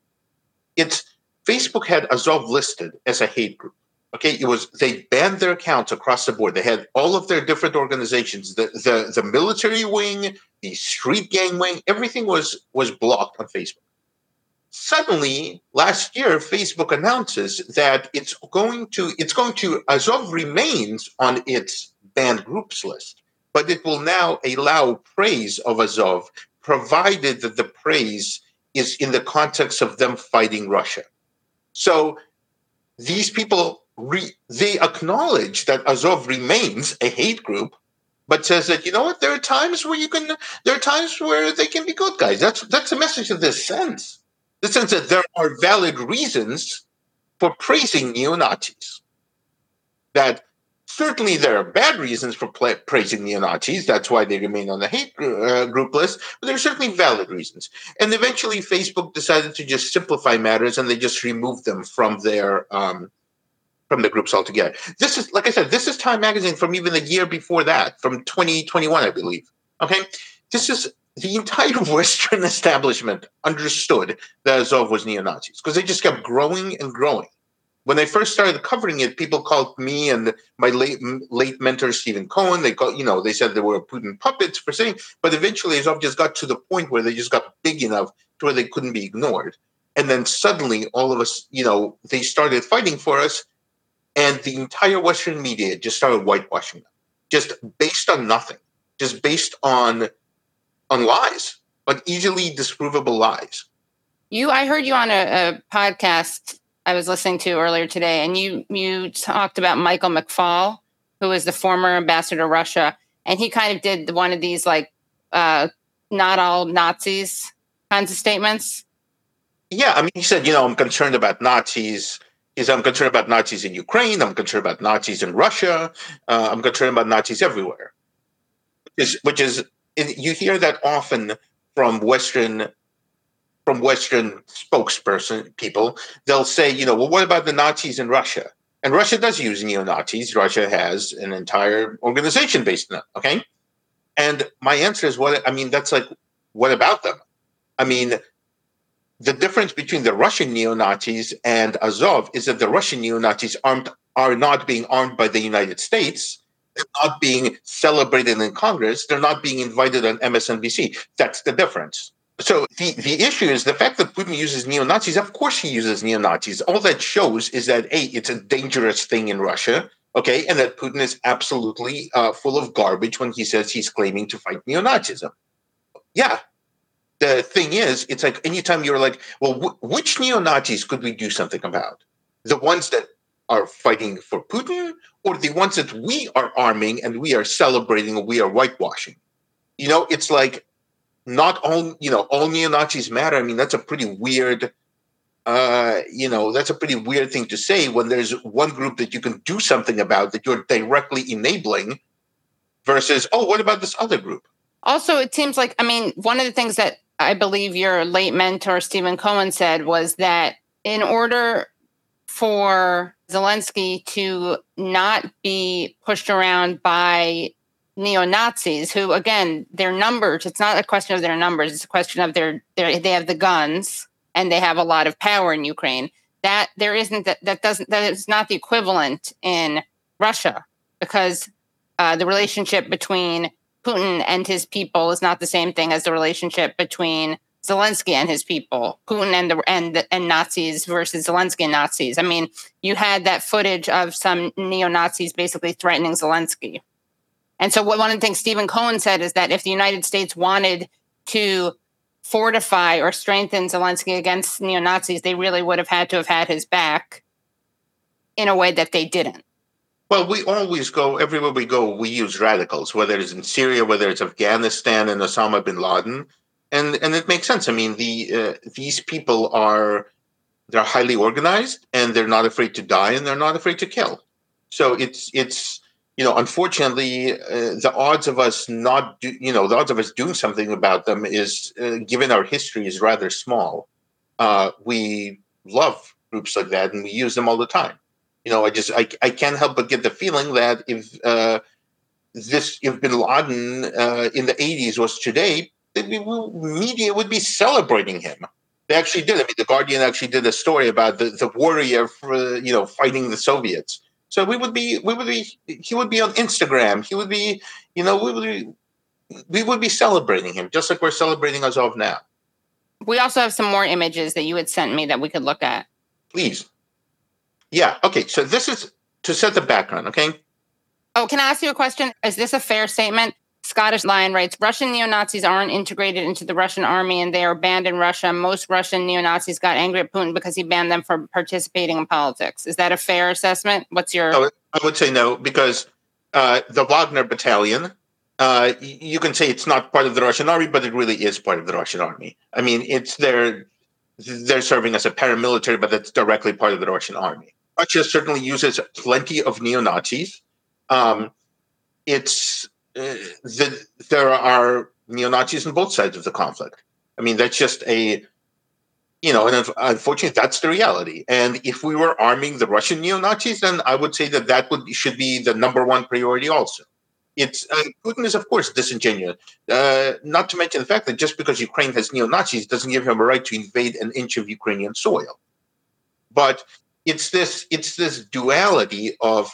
It's Facebook had Azov listed as a hate group. Okay, it was they banned their accounts across the board. They had all of their different organizations, the the, the military wing, the street gang wing, everything was was blocked on Facebook. Suddenly, last year, Facebook announces that it's going to it's going to Azov remains on its banned groups list. But it will now allow praise of Azov, provided that the praise is in the context of them fighting Russia. So these people re- they acknowledge that Azov remains a hate group, but says that you know what there are times where you can there are times where they can be good guys. That's that's the message of this sense. The sense that there are valid reasons for praising neo Nazis. That Certainly, there are bad reasons for praising neo Nazis. That's why they remain on the hate uh, group list. But there are certainly valid reasons. And eventually, Facebook decided to just simplify matters, and they just removed them from their um, from the groups altogether. This is, like I said, this is Time Magazine from even the year before that, from 2021, I believe. Okay, this is the entire *laughs* Western establishment understood that Azov was neo Nazis because they just kept growing and growing when I first started covering it, people called me and my late late mentor Stephen Cohen. They called, you know, they said they were Putin puppets for saying, but eventually Azov just got to the point where they just got big enough to where they couldn't be ignored. And then suddenly, all of us, you know, they started fighting for us, and the entire Western media just started whitewashing them, just based on nothing, just based on on lies, on easily disprovable lies. You, I heard you on a, a podcast I was listening to earlier today, and you you talked about Michael McFaul, who is the former ambassador to Russia, and he kind of did one of these like uh, not all Nazis kinds of statements. Yeah, I mean, he said, you know, I'm concerned about Nazis. Is I'm concerned about Nazis in Ukraine. I'm concerned about Nazis in Russia. Uh, I'm concerned about Nazis everywhere. Is, which is, you hear that often from Western from Western spokesperson people, they'll say, you know, well, what about the Nazis in Russia? And Russia does use neo Nazis. Russia has an entire organization based on it. Okay. And my answer is, what I mean, that's like, what about them? I mean, the difference between the Russian neo Nazis and Azov is that the Russian neo Nazis are not being armed by the United States. They're not being celebrated in Congress. They're not being invited on MSNBC. That's the difference So the, the issue is the fact that Putin uses neo Nazis. Of course, he uses neo Nazis. All that shows is that a it's a dangerous thing in Russia. Okay, and that Putin is absolutely uh, full of garbage when he says he's claiming to fight neo Nazism. Yeah. The thing is, it's like anytime you're like, well, wh- which neo Nazis could we do something about? The ones that are fighting for Putin or the ones that we are arming and we are celebrating we are whitewashing? You know, it's like not all you know all neo Nazis matter. I mean, that's a pretty weird. Uh, you know, that's a pretty weird thing to say when there's one group that you can do something about that you're directly enabling, versus oh, what about this other group? Also, it seems like I mean, one of the things that I believe your late mentor Stephen Cohen said was that in order for Zelensky to not be pushed around by neo Nazis, who again, their numbers, it's not a question of their numbers, it's a question of their, their they have the guns and they have a lot of power in Ukraine. That there isn't that that doesn't that is not the equivalent in Russia because uh, the relationship between Putin and his people is not the same thing as the relationship between Zelensky and his people, Putin and the and and Nazis versus Zelensky and Nazis. I mean, you had that footage of some neo Nazis basically threatening Zelensky. And so, one of the things Stephen Cohen said is that if the United States wanted to fortify or strengthen Zelensky against neo Nazis, they really would have had to have had his back in a way that they didn't. Well, we always go everywhere we go. We use radicals, whether it's in Syria, whether it's Afghanistan and Osama bin Laden, and and it makes sense. I mean, the uh, these people are they're highly organized and they're not afraid to die and they're not afraid to kill. So it's it's you know, unfortunately, uh, the odds of us not, do, you know, the odds of us doing something about them is, uh, given our history, is rather small. Uh, we love groups like that, and we use them all the time. You know, I just, I, I can't help but get the feeling that if uh, this, if Bin Laden uh, in the '80s was today, the media would be celebrating him. They actually did. I mean, the Guardian actually did a story about the, the warrior, for, you know, fighting the Soviets so we would be, we would be, he would be on Instagram. He would be, you know, we would be, we would be celebrating him just like we're celebrating Azov now. We also have some more images that you had sent me that we could look at. Please. Yeah. Okay. So this is to set the background. Okay. Oh, can I ask you a question? Is this a fair statement? Scottish Lion writes Russian neo Nazis aren't integrated into the Russian army and they are banned in Russia. Most Russian neo Nazis got angry at Putin because he banned them from participating in politics. Is that a fair assessment? What's your. I would say no, because uh, the Wagner battalion, uh, you can say it's not part of the Russian army, but it really is part of the Russian army. I mean, it's their. They're serving as a paramilitary, but that's directly part of the Russian army. Russia certainly uses plenty of neo Nazis. Um, it's the, there are neo Nazis on both sides of the conflict. I mean, that's just a, you know, and unfortunately, that's the reality. And if we were arming the Russian neo Nazis, then I would say that that would should be the number one priority. Also, it's uh, Putin is of course disingenuous. Uh, not to mention the fact that just because Ukraine has neo Nazis doesn't give him a right to invade an inch of Ukrainian soil. But it's this it's this duality of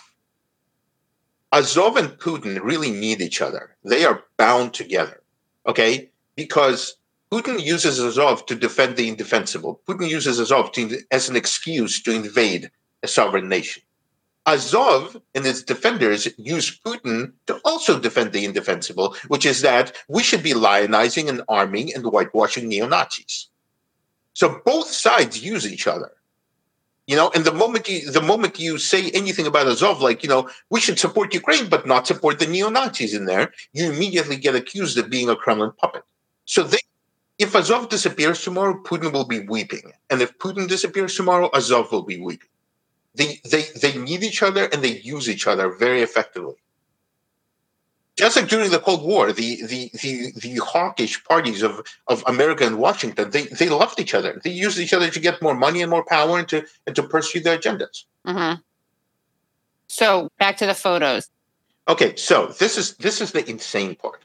Azov and Putin really need each other. They are bound together, okay? Because Putin uses Azov to defend the indefensible. Putin uses Azov to, as an excuse to invade a sovereign nation. Azov and its defenders use Putin to also defend the indefensible, which is that we should be lionizing and arming and whitewashing neo Nazis. So both sides use each other. You know, and the moment you the moment you say anything about Azov, like you know, we should support Ukraine but not support the neo Nazis in there, you immediately get accused of being a Kremlin puppet. So they, if Azov disappears tomorrow, Putin will be weeping, and if Putin disappears tomorrow, Azov will be weeping. They they they need each other and they use each other very effectively just like during the Cold War, the the the, the hawkish parties of, of America and Washington, they, they loved each other. They used each other to get more money and more power and to and to pursue their agendas. Mm-hmm. So back to the photos. Okay, so this is this is the insane part.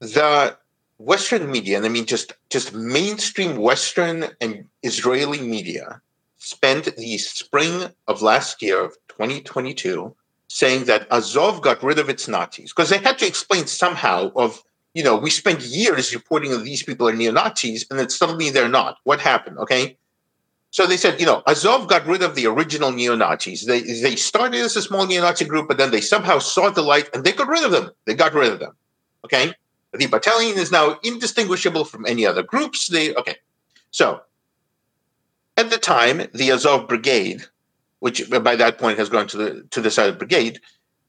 The Western media, and I mean just just mainstream Western and Israeli media, spent the spring of last year of 2022 saying that Azov got rid of its Nazis because they had to explain somehow of you know, we spent years reporting that these people are neo Nazis, and then suddenly they're not. What happened? Okay. So they said, you know, Azov got rid of the original neo Nazis. They, they started as a small neo Nazi group, but then they somehow saw the light and they got rid of them. They got rid of them. Okay. The battalion is now indistinguishable from any other groups. They, okay. So at the time, the Azov Brigade, which by that point has gone to the to the side of brigade,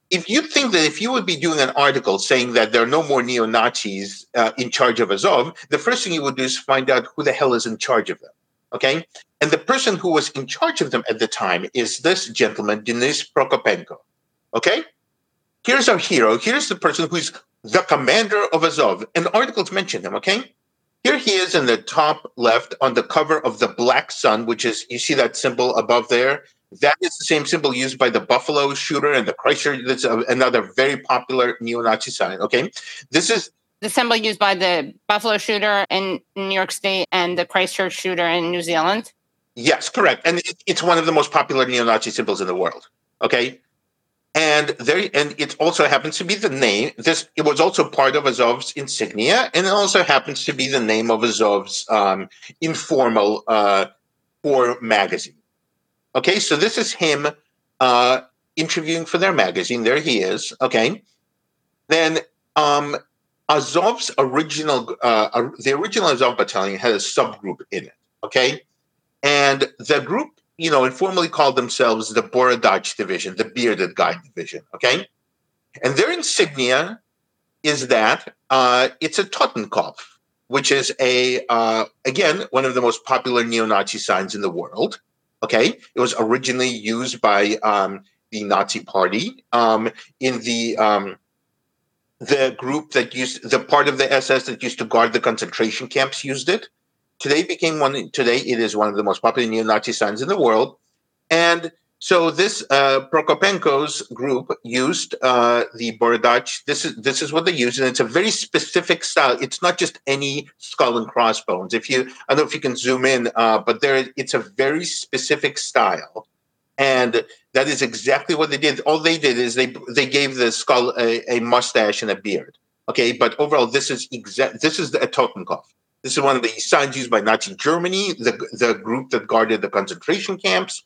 if you think that if you would be doing an article saying that there are no more neo Nazis uh, in charge of Azov, the first thing you would do is find out who the hell is in charge of them. Okay. And the person who was in charge of them at the time is this gentleman, Denis Prokopenko. Okay. Here's our hero. Here's the person who's the commander of Azov. And articles mention him. Okay. Here he is in the top left on the cover of the Black Sun, which is, you see that symbol above there? That is the same symbol used by the Buffalo shooter and the Christchurch. That's another very popular neo Nazi sign. Okay. This is the symbol used by the Buffalo shooter in New York State and the Christchurch shooter in New Zealand. Yes, correct. And it's one of the most popular neo Nazi symbols in the world. Okay. And there, and it also happens to be the name. This it was also part of Azov's insignia, and it also happens to be the name of Azov's um, informal uh, core magazine. Okay, so this is him uh, interviewing for their magazine. There he is. Okay, then um, Azov's original, uh, the original Azov battalion had a subgroup in it. Okay, and the group, you know, informally called themselves the Borodach Division, the bearded guy division. Okay, and their insignia is that uh, it's a Totenkopf, which is a uh, again one of the most popular neo-Nazi signs in the world. Okay, it was originally used by um, the Nazi Party um, in the um, the group that used the part of the SS that used to guard the concentration camps used it. Today became one. Today it is one of the most popular neo-Nazi signs in the world, and so this uh, Prokopenko's group used uh, the Borodach. This is this is what they use, and it's a very specific style. It's not just any skull and crossbones. If you, I don't know if you can zoom in, uh, but there, it's a very specific style, and that is exactly what they did. All they did is they they gave the skull a, a mustache and a beard. Okay, but overall, this is exact. This is the Totenkopf. This is one of the signs used by Nazi Germany, the the group that guarded the concentration camps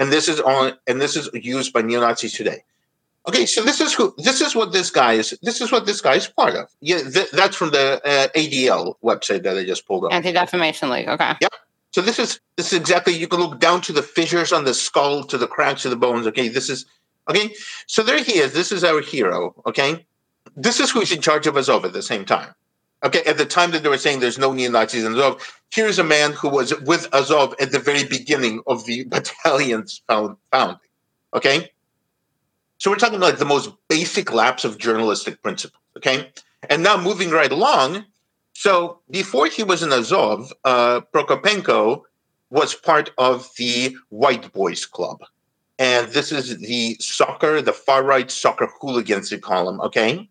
and this is on and this is used by neo Nazis today. Okay, so this is who this is what this guy is. This is what this guy is part of. Yeah, th- that's from the uh, ADL website that I just pulled up. Anti Defamation League. Okay. Yep. So this is this is exactly you can look down to the fissures on the skull, to the cracks of the bones. Okay, this is okay. So there he is. This is our hero. Okay, this is who's in charge of us Azov at the same time. Okay, at the time that they were saying there's no neo Nazis in Azov, here's a man who was with Azov at the very beginning of the *laughs* battalion's found, founding. Okay, so we're talking about the most basic lapse of journalistic principles. Okay, and now moving right along. So before he was in Azov, uh, Prokopenko was part of the White Boys Club. And this is the soccer, the far right soccer hooligans, they call them. Okay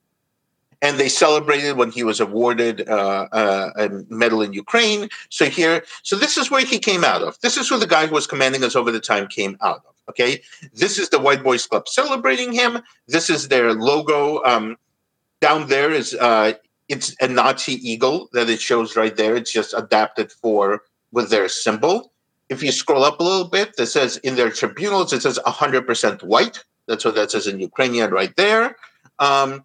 and they celebrated when he was awarded uh, uh, a medal in Ukraine. So here, so this is where he came out of. This is where the guy who was commanding us over the time came out of. Okay, this is the White Boys Club celebrating him. This is their logo. Um, down there is uh, it's a Nazi eagle that it shows right there. It's just adapted for with their symbol. If you scroll up a little bit, that says in their tribunals, it says 100% white. That's what that says in Ukrainian right there. Um,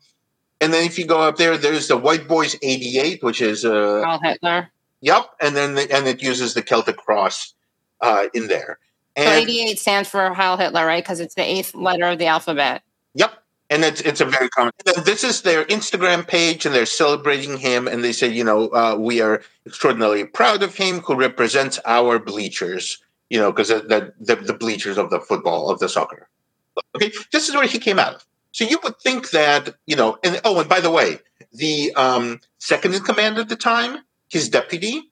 and then if you go up there, there's the White Boys 88, which is uh, Hitler. Yep, and then the, and it uses the Celtic cross uh, in there. And, so 88 stands for Heil Hitler, right? Because it's the eighth letter of the alphabet. Yep, and it's it's a very common. This is their Instagram page, and they're celebrating him, and they say, you know, uh, we are extraordinarily proud of him, who represents our bleachers. You know, because the, the the bleachers of the football of the soccer. Okay, this is where he came out of. So you would think that, you know, and oh, and by the way, the um, second in command at the time, his deputy,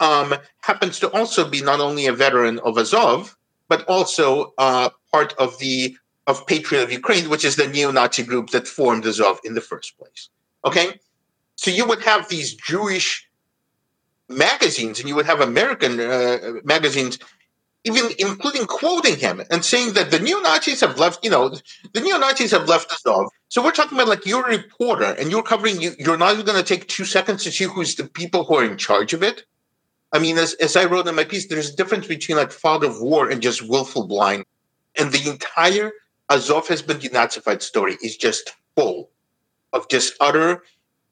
um, happens to also be not only a veteran of Azov, but also uh, part of the of Patriot of Ukraine, which is the neo-Nazi group that formed Azov in the first place. Okay, so you would have these Jewish magazines, and you would have American uh, magazines even including quoting him and saying that the neo Nazis have left, you know, the neo Nazis have left Azov. So we're talking about like you're a reporter and you're covering, you, you're not even going to take two seconds to see who's the people who are in charge of it. I mean, as, as I wrote in my piece, there's a difference between like fog of war and just willful blind. And the entire Azov has been denazified story is just full of just utter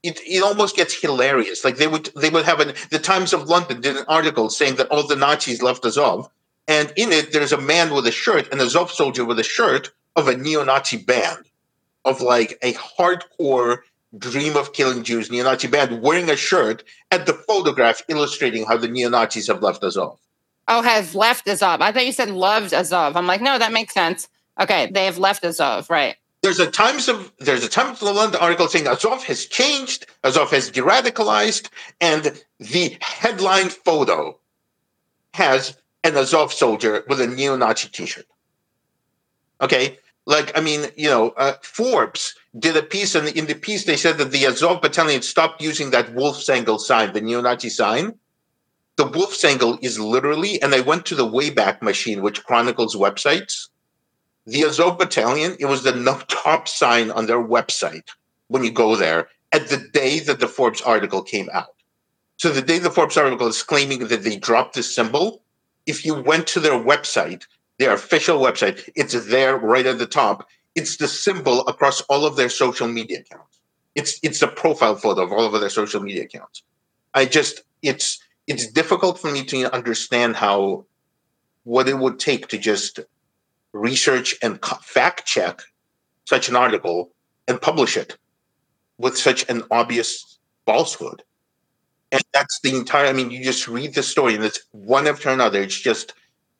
it, it almost gets hilarious. Like they would they would have an the Times of London did an article saying that all the Nazis left Azov, and in it there's a man with a shirt, and a Azov soldier with a shirt of a neo-Nazi band, of like a hardcore dream of killing Jews neo-Nazi band wearing a shirt, and the photograph illustrating how the neo-Nazis have left Azov. Oh, has left Azov. I thought you said loved Azov. I'm like, no, that makes sense. Okay, they have left Azov, right? there's a Times of there's a Times of London article saying Azov has changed, Azov has de-radicalized, and the headline photo has an Azov soldier with a neo-Nazi T-shirt. Okay, like I mean, you know, uh, Forbes did a piece, and in the piece they said that the Azov battalion stopped using that Wolfsangel sign, the neo-Nazi sign. The Wolfsangel is literally, and I went to the Wayback Machine, which chronicles websites the Azov Battalion, it was the *laughs* top sign on their website when you go there at the day that the Forbes article came out. So the day the Forbes article is claiming that they dropped this symbol, if you went to their website, their official website, it's there right at the top. It's the symbol across all of their social media accounts. It's it's the profile photo of all of their social media accounts. I just it's it's difficult for me to understand how what it would take to just research and fact check such an article and publish it with such an obvious falsehood. And that's the entire, I mean, you just read the story and it's one after another. It's just,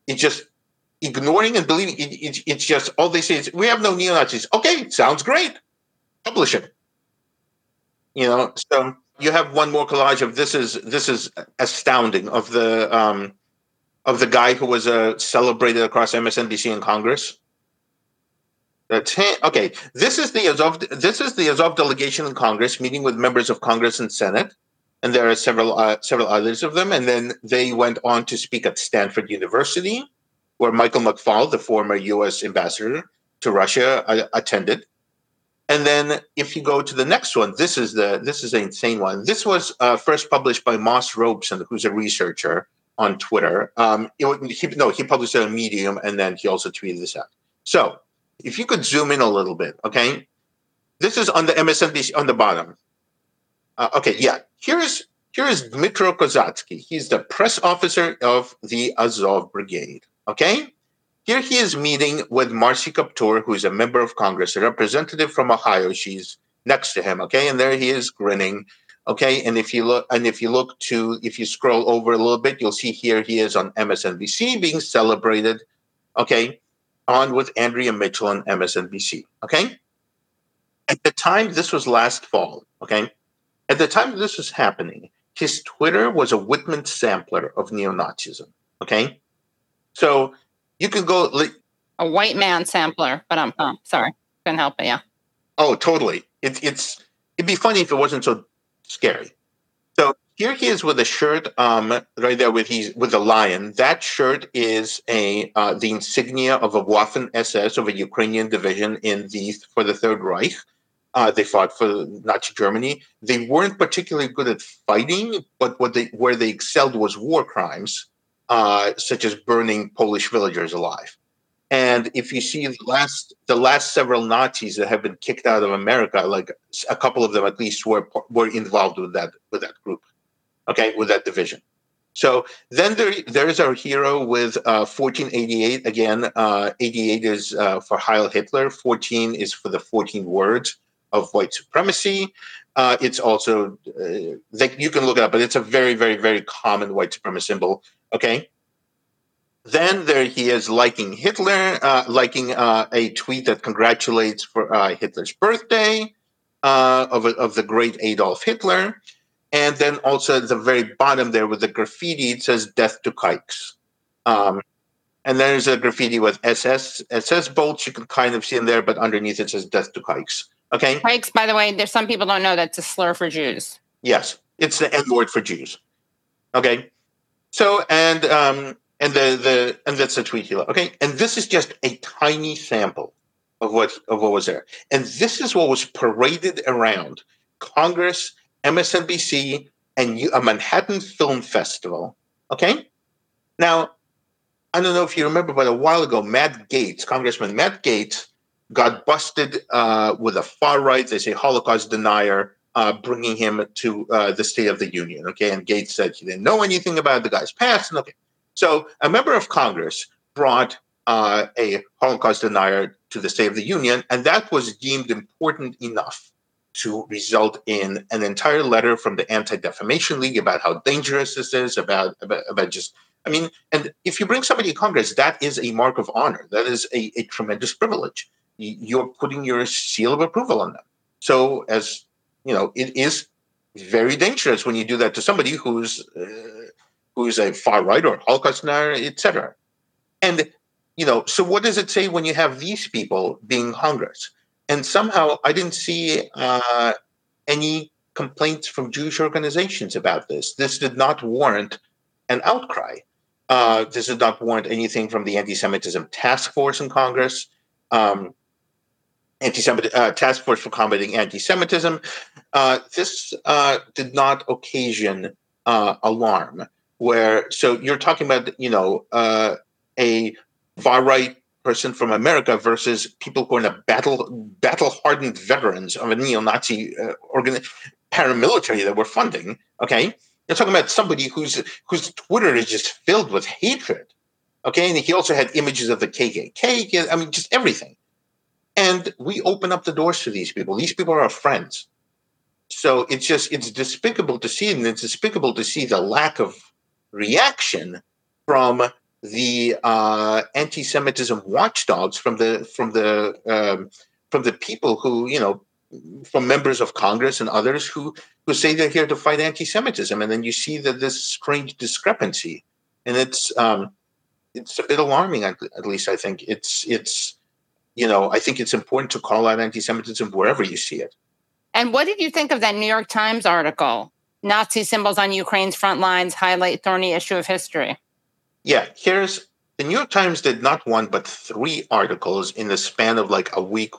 it's just ignoring and believing. It, it, it's just, all they say is, we have no neo Nazis. Okay, sounds great. Publish it. You know, so you have one more collage of this is, this is astounding of the, um, of the guy who was uh, celebrated across MSNBC in Congress? That's him. Okay, this is the Azov. This is the Azov delegation in Congress meeting with members of Congress and Senate, and there are several uh, several others of them. And then they went on to speak at Stanford University, where Michael McFaul, the former U.S. ambassador to Russia, uh, attended. And then, if you go to the next one, this is the this is an insane one. This was uh, first published by Moss Robeson, who's a researcher on Twitter. Um, it, he, no, he published it on Medium, and then he also tweeted this out. So, if you could zoom in a little bit, okay, this is on the MSNBC on the bottom. Uh, okay, yeah, here's here is Dmitro Kozatsky. He's the press officer of the Azov Brigade. Okay, here he is meeting with Marcy Kaptur, who is a member of Congress, a representative from Ohio. She's next to him. Okay, and there he is grinning. Okay, and if you look, and if you look to, if you scroll over a little bit, you'll see here he is on MSNBC being celebrated. Okay, on with Andrea Mitchell on MSNBC. Okay, at the time this was last fall. Okay, at the time this was happening, his Twitter was a Whitman sampler of neo-Nazism. Okay, so you can go. a white man sampler, but I'm oh, sorry, couldn't help it. Yeah. Oh, totally. It's it's it'd be funny if it wasn't so scary. So here he is with a shirt, um, right there with he's with a lion. That shirt is a uh, the insignia of a Waffen SS of a Ukrainian division in the for the Third Reich. Uh, they fought for Nazi Germany. They weren't particularly good at fighting, but what they where they excelled was war crimes, uh, such as burning Polish villagers alive. And if you see the last the last several Nazis that have been kicked out of America, like a couple of them at least were were involved with that with that group, okay, with that division. So then there there is our hero with uh, 1488. Again, uh, 88 is uh, for Heil Hitler. 14 is for the 14 words of white supremacy. Uh, it's also uh, you can look it up, but it's a very very very common white supremacy symbol. Okay. Then there he is liking Hitler, uh, liking uh, a tweet that congratulates for uh, Hitler's birthday uh, of, of the great Adolf Hitler. And then also at the very bottom there with the graffiti, it says death to kikes. Um, and there's a graffiti with SS SS bolts you can kind of see in there, but underneath it says death to kikes. Okay. Kikes, by the way, there's some people don't know that's a slur for Jews. Yes, it's the N word for Jews. Okay. So and um, and the the and that's the tweet he left. Okay, and this is just a tiny sample of what of what was there, and this is what was paraded around Congress, MSNBC, and a Manhattan Film Festival. Okay, now I don't know if you remember, but a while ago, Matt Gaetz, Congressman Matt Gaetz, got busted uh, with a far right, they say Holocaust denier, uh, bringing him to uh, the State of the Union. Okay, and Gaetz said he didn't know anything about the guy's past. And okay, so a member of Congress brought uh, a Holocaust denier to the State of the Union, and that was deemed important enough to result in an entire letter from the Anti Defamation League about how dangerous this is, about, about, about just I mean, and if you bring somebody to Congress, that is a mark of honor. That is a, a tremendous privilege. You're putting your seal of approval on them. So, as you know, it is very dangerous when you do that to somebody who's uh, who's a far right or Holocaust denier, etc. And you know, so what does it say when you have these people being Congress? And somehow, I didn't see uh, any complaints from Jewish organizations about this. This did not warrant an outcry. Uh, this did not warrant anything from the anti-Semitism task force in Congress, um, anti-Semitic uh, task force for combating anti-Semitism. Uh, this uh, did not occasion uh, alarm. Where so you're talking about you know uh, a far right person from America versus people who are in a battle battle hardened veterans of a neo-Nazi organ paramilitary that we're funding. Okay, you're talking about somebody whose whose Twitter is just filled with hatred. Okay, and he also had images of the KKK. I mean, just everything. And we open up the doors to these people. These people are our friends. So it's just it's despicable to see, and it's despicable to see the lack of reaction from the uh, anti-Semitism watchdogs, from the from the um, from the people who you know from members of Congress and others who who say they're here to fight anti-Semitism, and then you see that this strange discrepancy, and it's um, it's a bit alarming. At, at least I think it's it's you know I think it's important to call out anti-Semitism wherever you see it. And what did you think of that New York Times article? Nazi symbols on Ukraine's front lines highlight thorny issue of history. Yeah, here's the New York Times did not one but three articles in the span of like a week,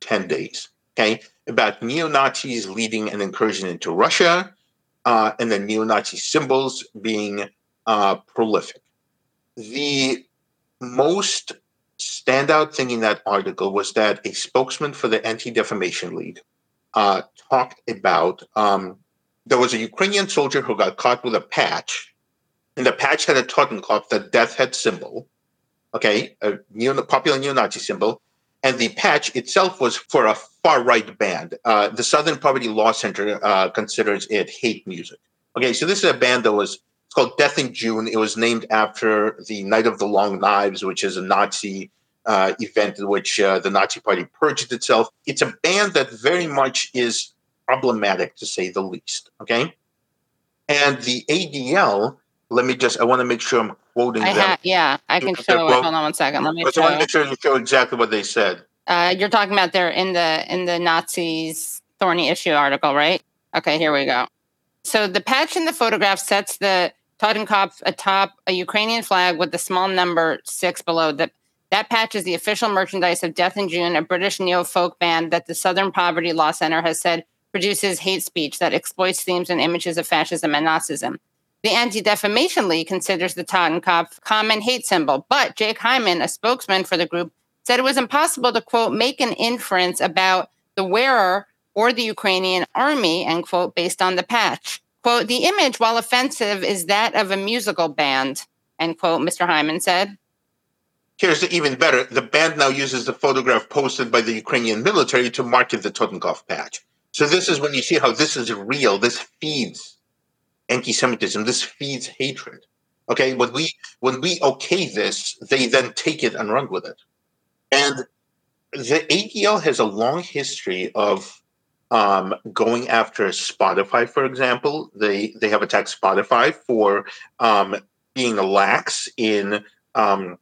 ten days okay, about neo Nazis leading an incursion into Russia uh, and the neo Nazi symbols being uh, prolific. The most standout thing in that article was that a spokesman for the Anti Defamation League uh, talked about um, there was a Ukrainian soldier who got caught with a patch, and the patch had a Totenkopf, the death head symbol, okay, a neo, popular neo Nazi symbol, and the patch itself was for a far right band. Uh, the Southern Poverty Law Center uh, considers it hate music. Okay, so this is a band that was it's called Death in June. It was named after the Night of the Long Knives, which is a Nazi uh, event in which uh, the Nazi Party purged itself. It's a band that very much is problematic, to say the least. Okay, and the ADL. Let me just. I want to make sure I'm quoting I them. ha- yeah, I can show it. Hold on one second. Let me I want to make sure you show exactly what they said. Uh, you're talking about there in the in the Nazis thorny issue article, right? Okay, here we go. So the patch in the photograph sets the Totenkopf atop a Ukrainian flag with the small number six below. That that patch is the official merchandise of Death in June, a British neo folk band that the Southern Poverty Law Center has said produces hate speech that exploits themes and images of fascism and Nazism. The Anti Defamation League considers the Totenkopf common hate symbol, but Jake Hyman, a spokesman for the group, said it was impossible to, quote, make an inference about the wearer or the Ukrainian army, end quote, based on the patch. Quote, the image, while offensive, is that of a musical band, end quote, Mr. Hyman said. Here's even better. The band now uses the photograph posted by the Ukrainian military to market the Totenkopf patch. So this is when you see how this is real. This feeds anti-Semitism. This feeds hatred. Okay, when we when we okay this, they then take it and run with it. And the ADL has a long history of um, going after Spotify, for example. They they have attacked Spotify for um, being lax in um,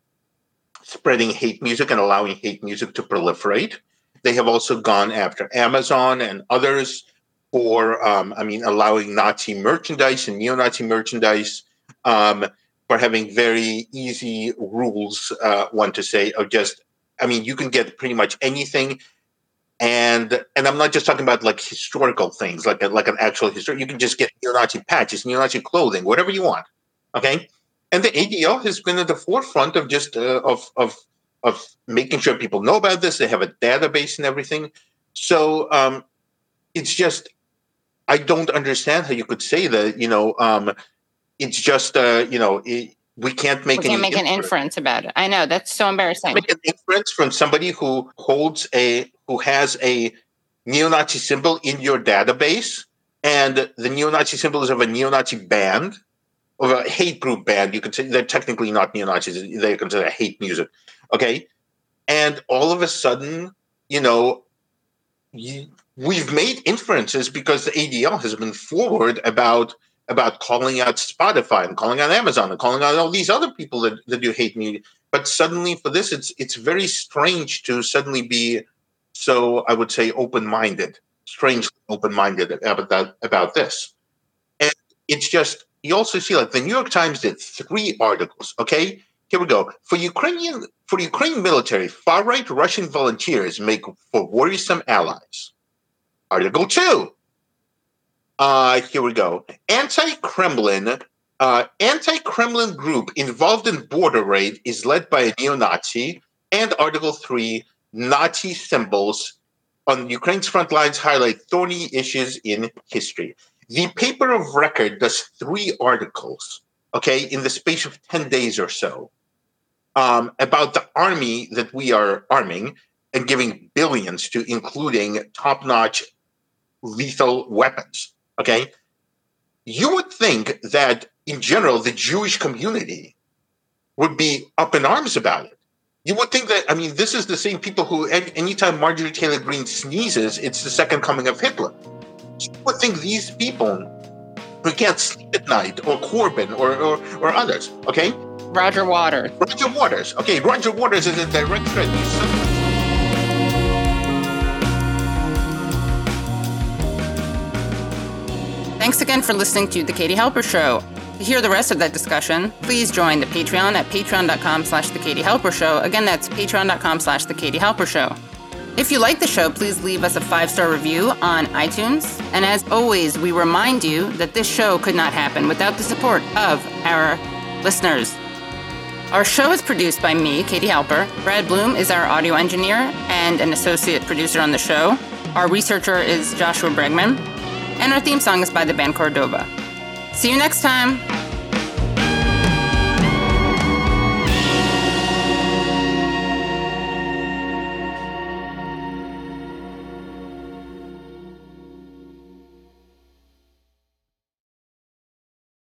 spreading hate music and allowing hate music to proliferate. They have also gone after Amazon and others for, um, I mean, allowing Nazi merchandise and neo-Nazi merchandise. Um, for having very easy rules, uh, one to say, of just, I mean, you can get pretty much anything. And and I'm not just talking about like historical things, like a, like an actual history. You can just get neo-Nazi patches, neo-Nazi clothing, whatever you want. Okay, and the ADL has been at the forefront of just uh, of of of making sure people know about this. They have a database and everything. So um, it's just I don't understand how you could say that. You know, um, it's just uh, you know it, we can't make we can't make inference. an inference about it. I know that's so embarrassing. Make an inference from somebody who holds a who has a neo-Nazi symbol in your database, and the neo-Nazi symbol is of a neo-Nazi band, of a hate group band. You could say they're technically not neo-Nazis; they consider hate music. Okay, and all of a sudden, you know, we've made inferences because the ADL has been forward about about calling out Spotify and calling out Amazon and calling out all these other people that, that do hate me. But suddenly for this, it's it's very strange to suddenly be so I would say open-minded, strangely open-minded about that about this. And it's just you also see like the New York Times did three articles. Okay, here we go. For Ukrainian for Ukraine military, far-right Russian volunteers make for worrisome allies. Article two. Uh, here we go. Anti-Kremlin, uh, anti-Kremlin group involved in border raid is led by a neo-Nazi. And Article Three, Nazi symbols on Ukraine's front lines highlight thorny issues in history. The paper of record does three articles, okay, in the space of 10 days or so, um, about the army that we are arming and giving billions to, including top notch lethal weapons. Okay. You would think that in general, the Jewish community would be up in arms about it. You would think that, I mean, this is the same people who, anytime Marjorie Taylor Greene sneezes, it's the second coming of Hitler. you would think these people who can't sleep at night, or Corbyn, or, or, or others, okay? Roger Waters. Roger Waters. Okay, Roger Waters is a direct threat. Thanks again for listening to The Katie Halper Show. To hear the rest of that discussion, please join the Patreon at patreon.com slash The Katie Halper Show. Again, that's patreon.com slash The Katie Halper Show. If you like the show, please leave us a five star review on iTunes. And as always, we remind you that this show could not happen without the support of our listeners. Our show is produced by me, Katie Halper. Brad Bloom is our audio engineer and an associate producer on the show. Our researcher is Joshua Bregman and our theme song is by the band Cordova. See you next time.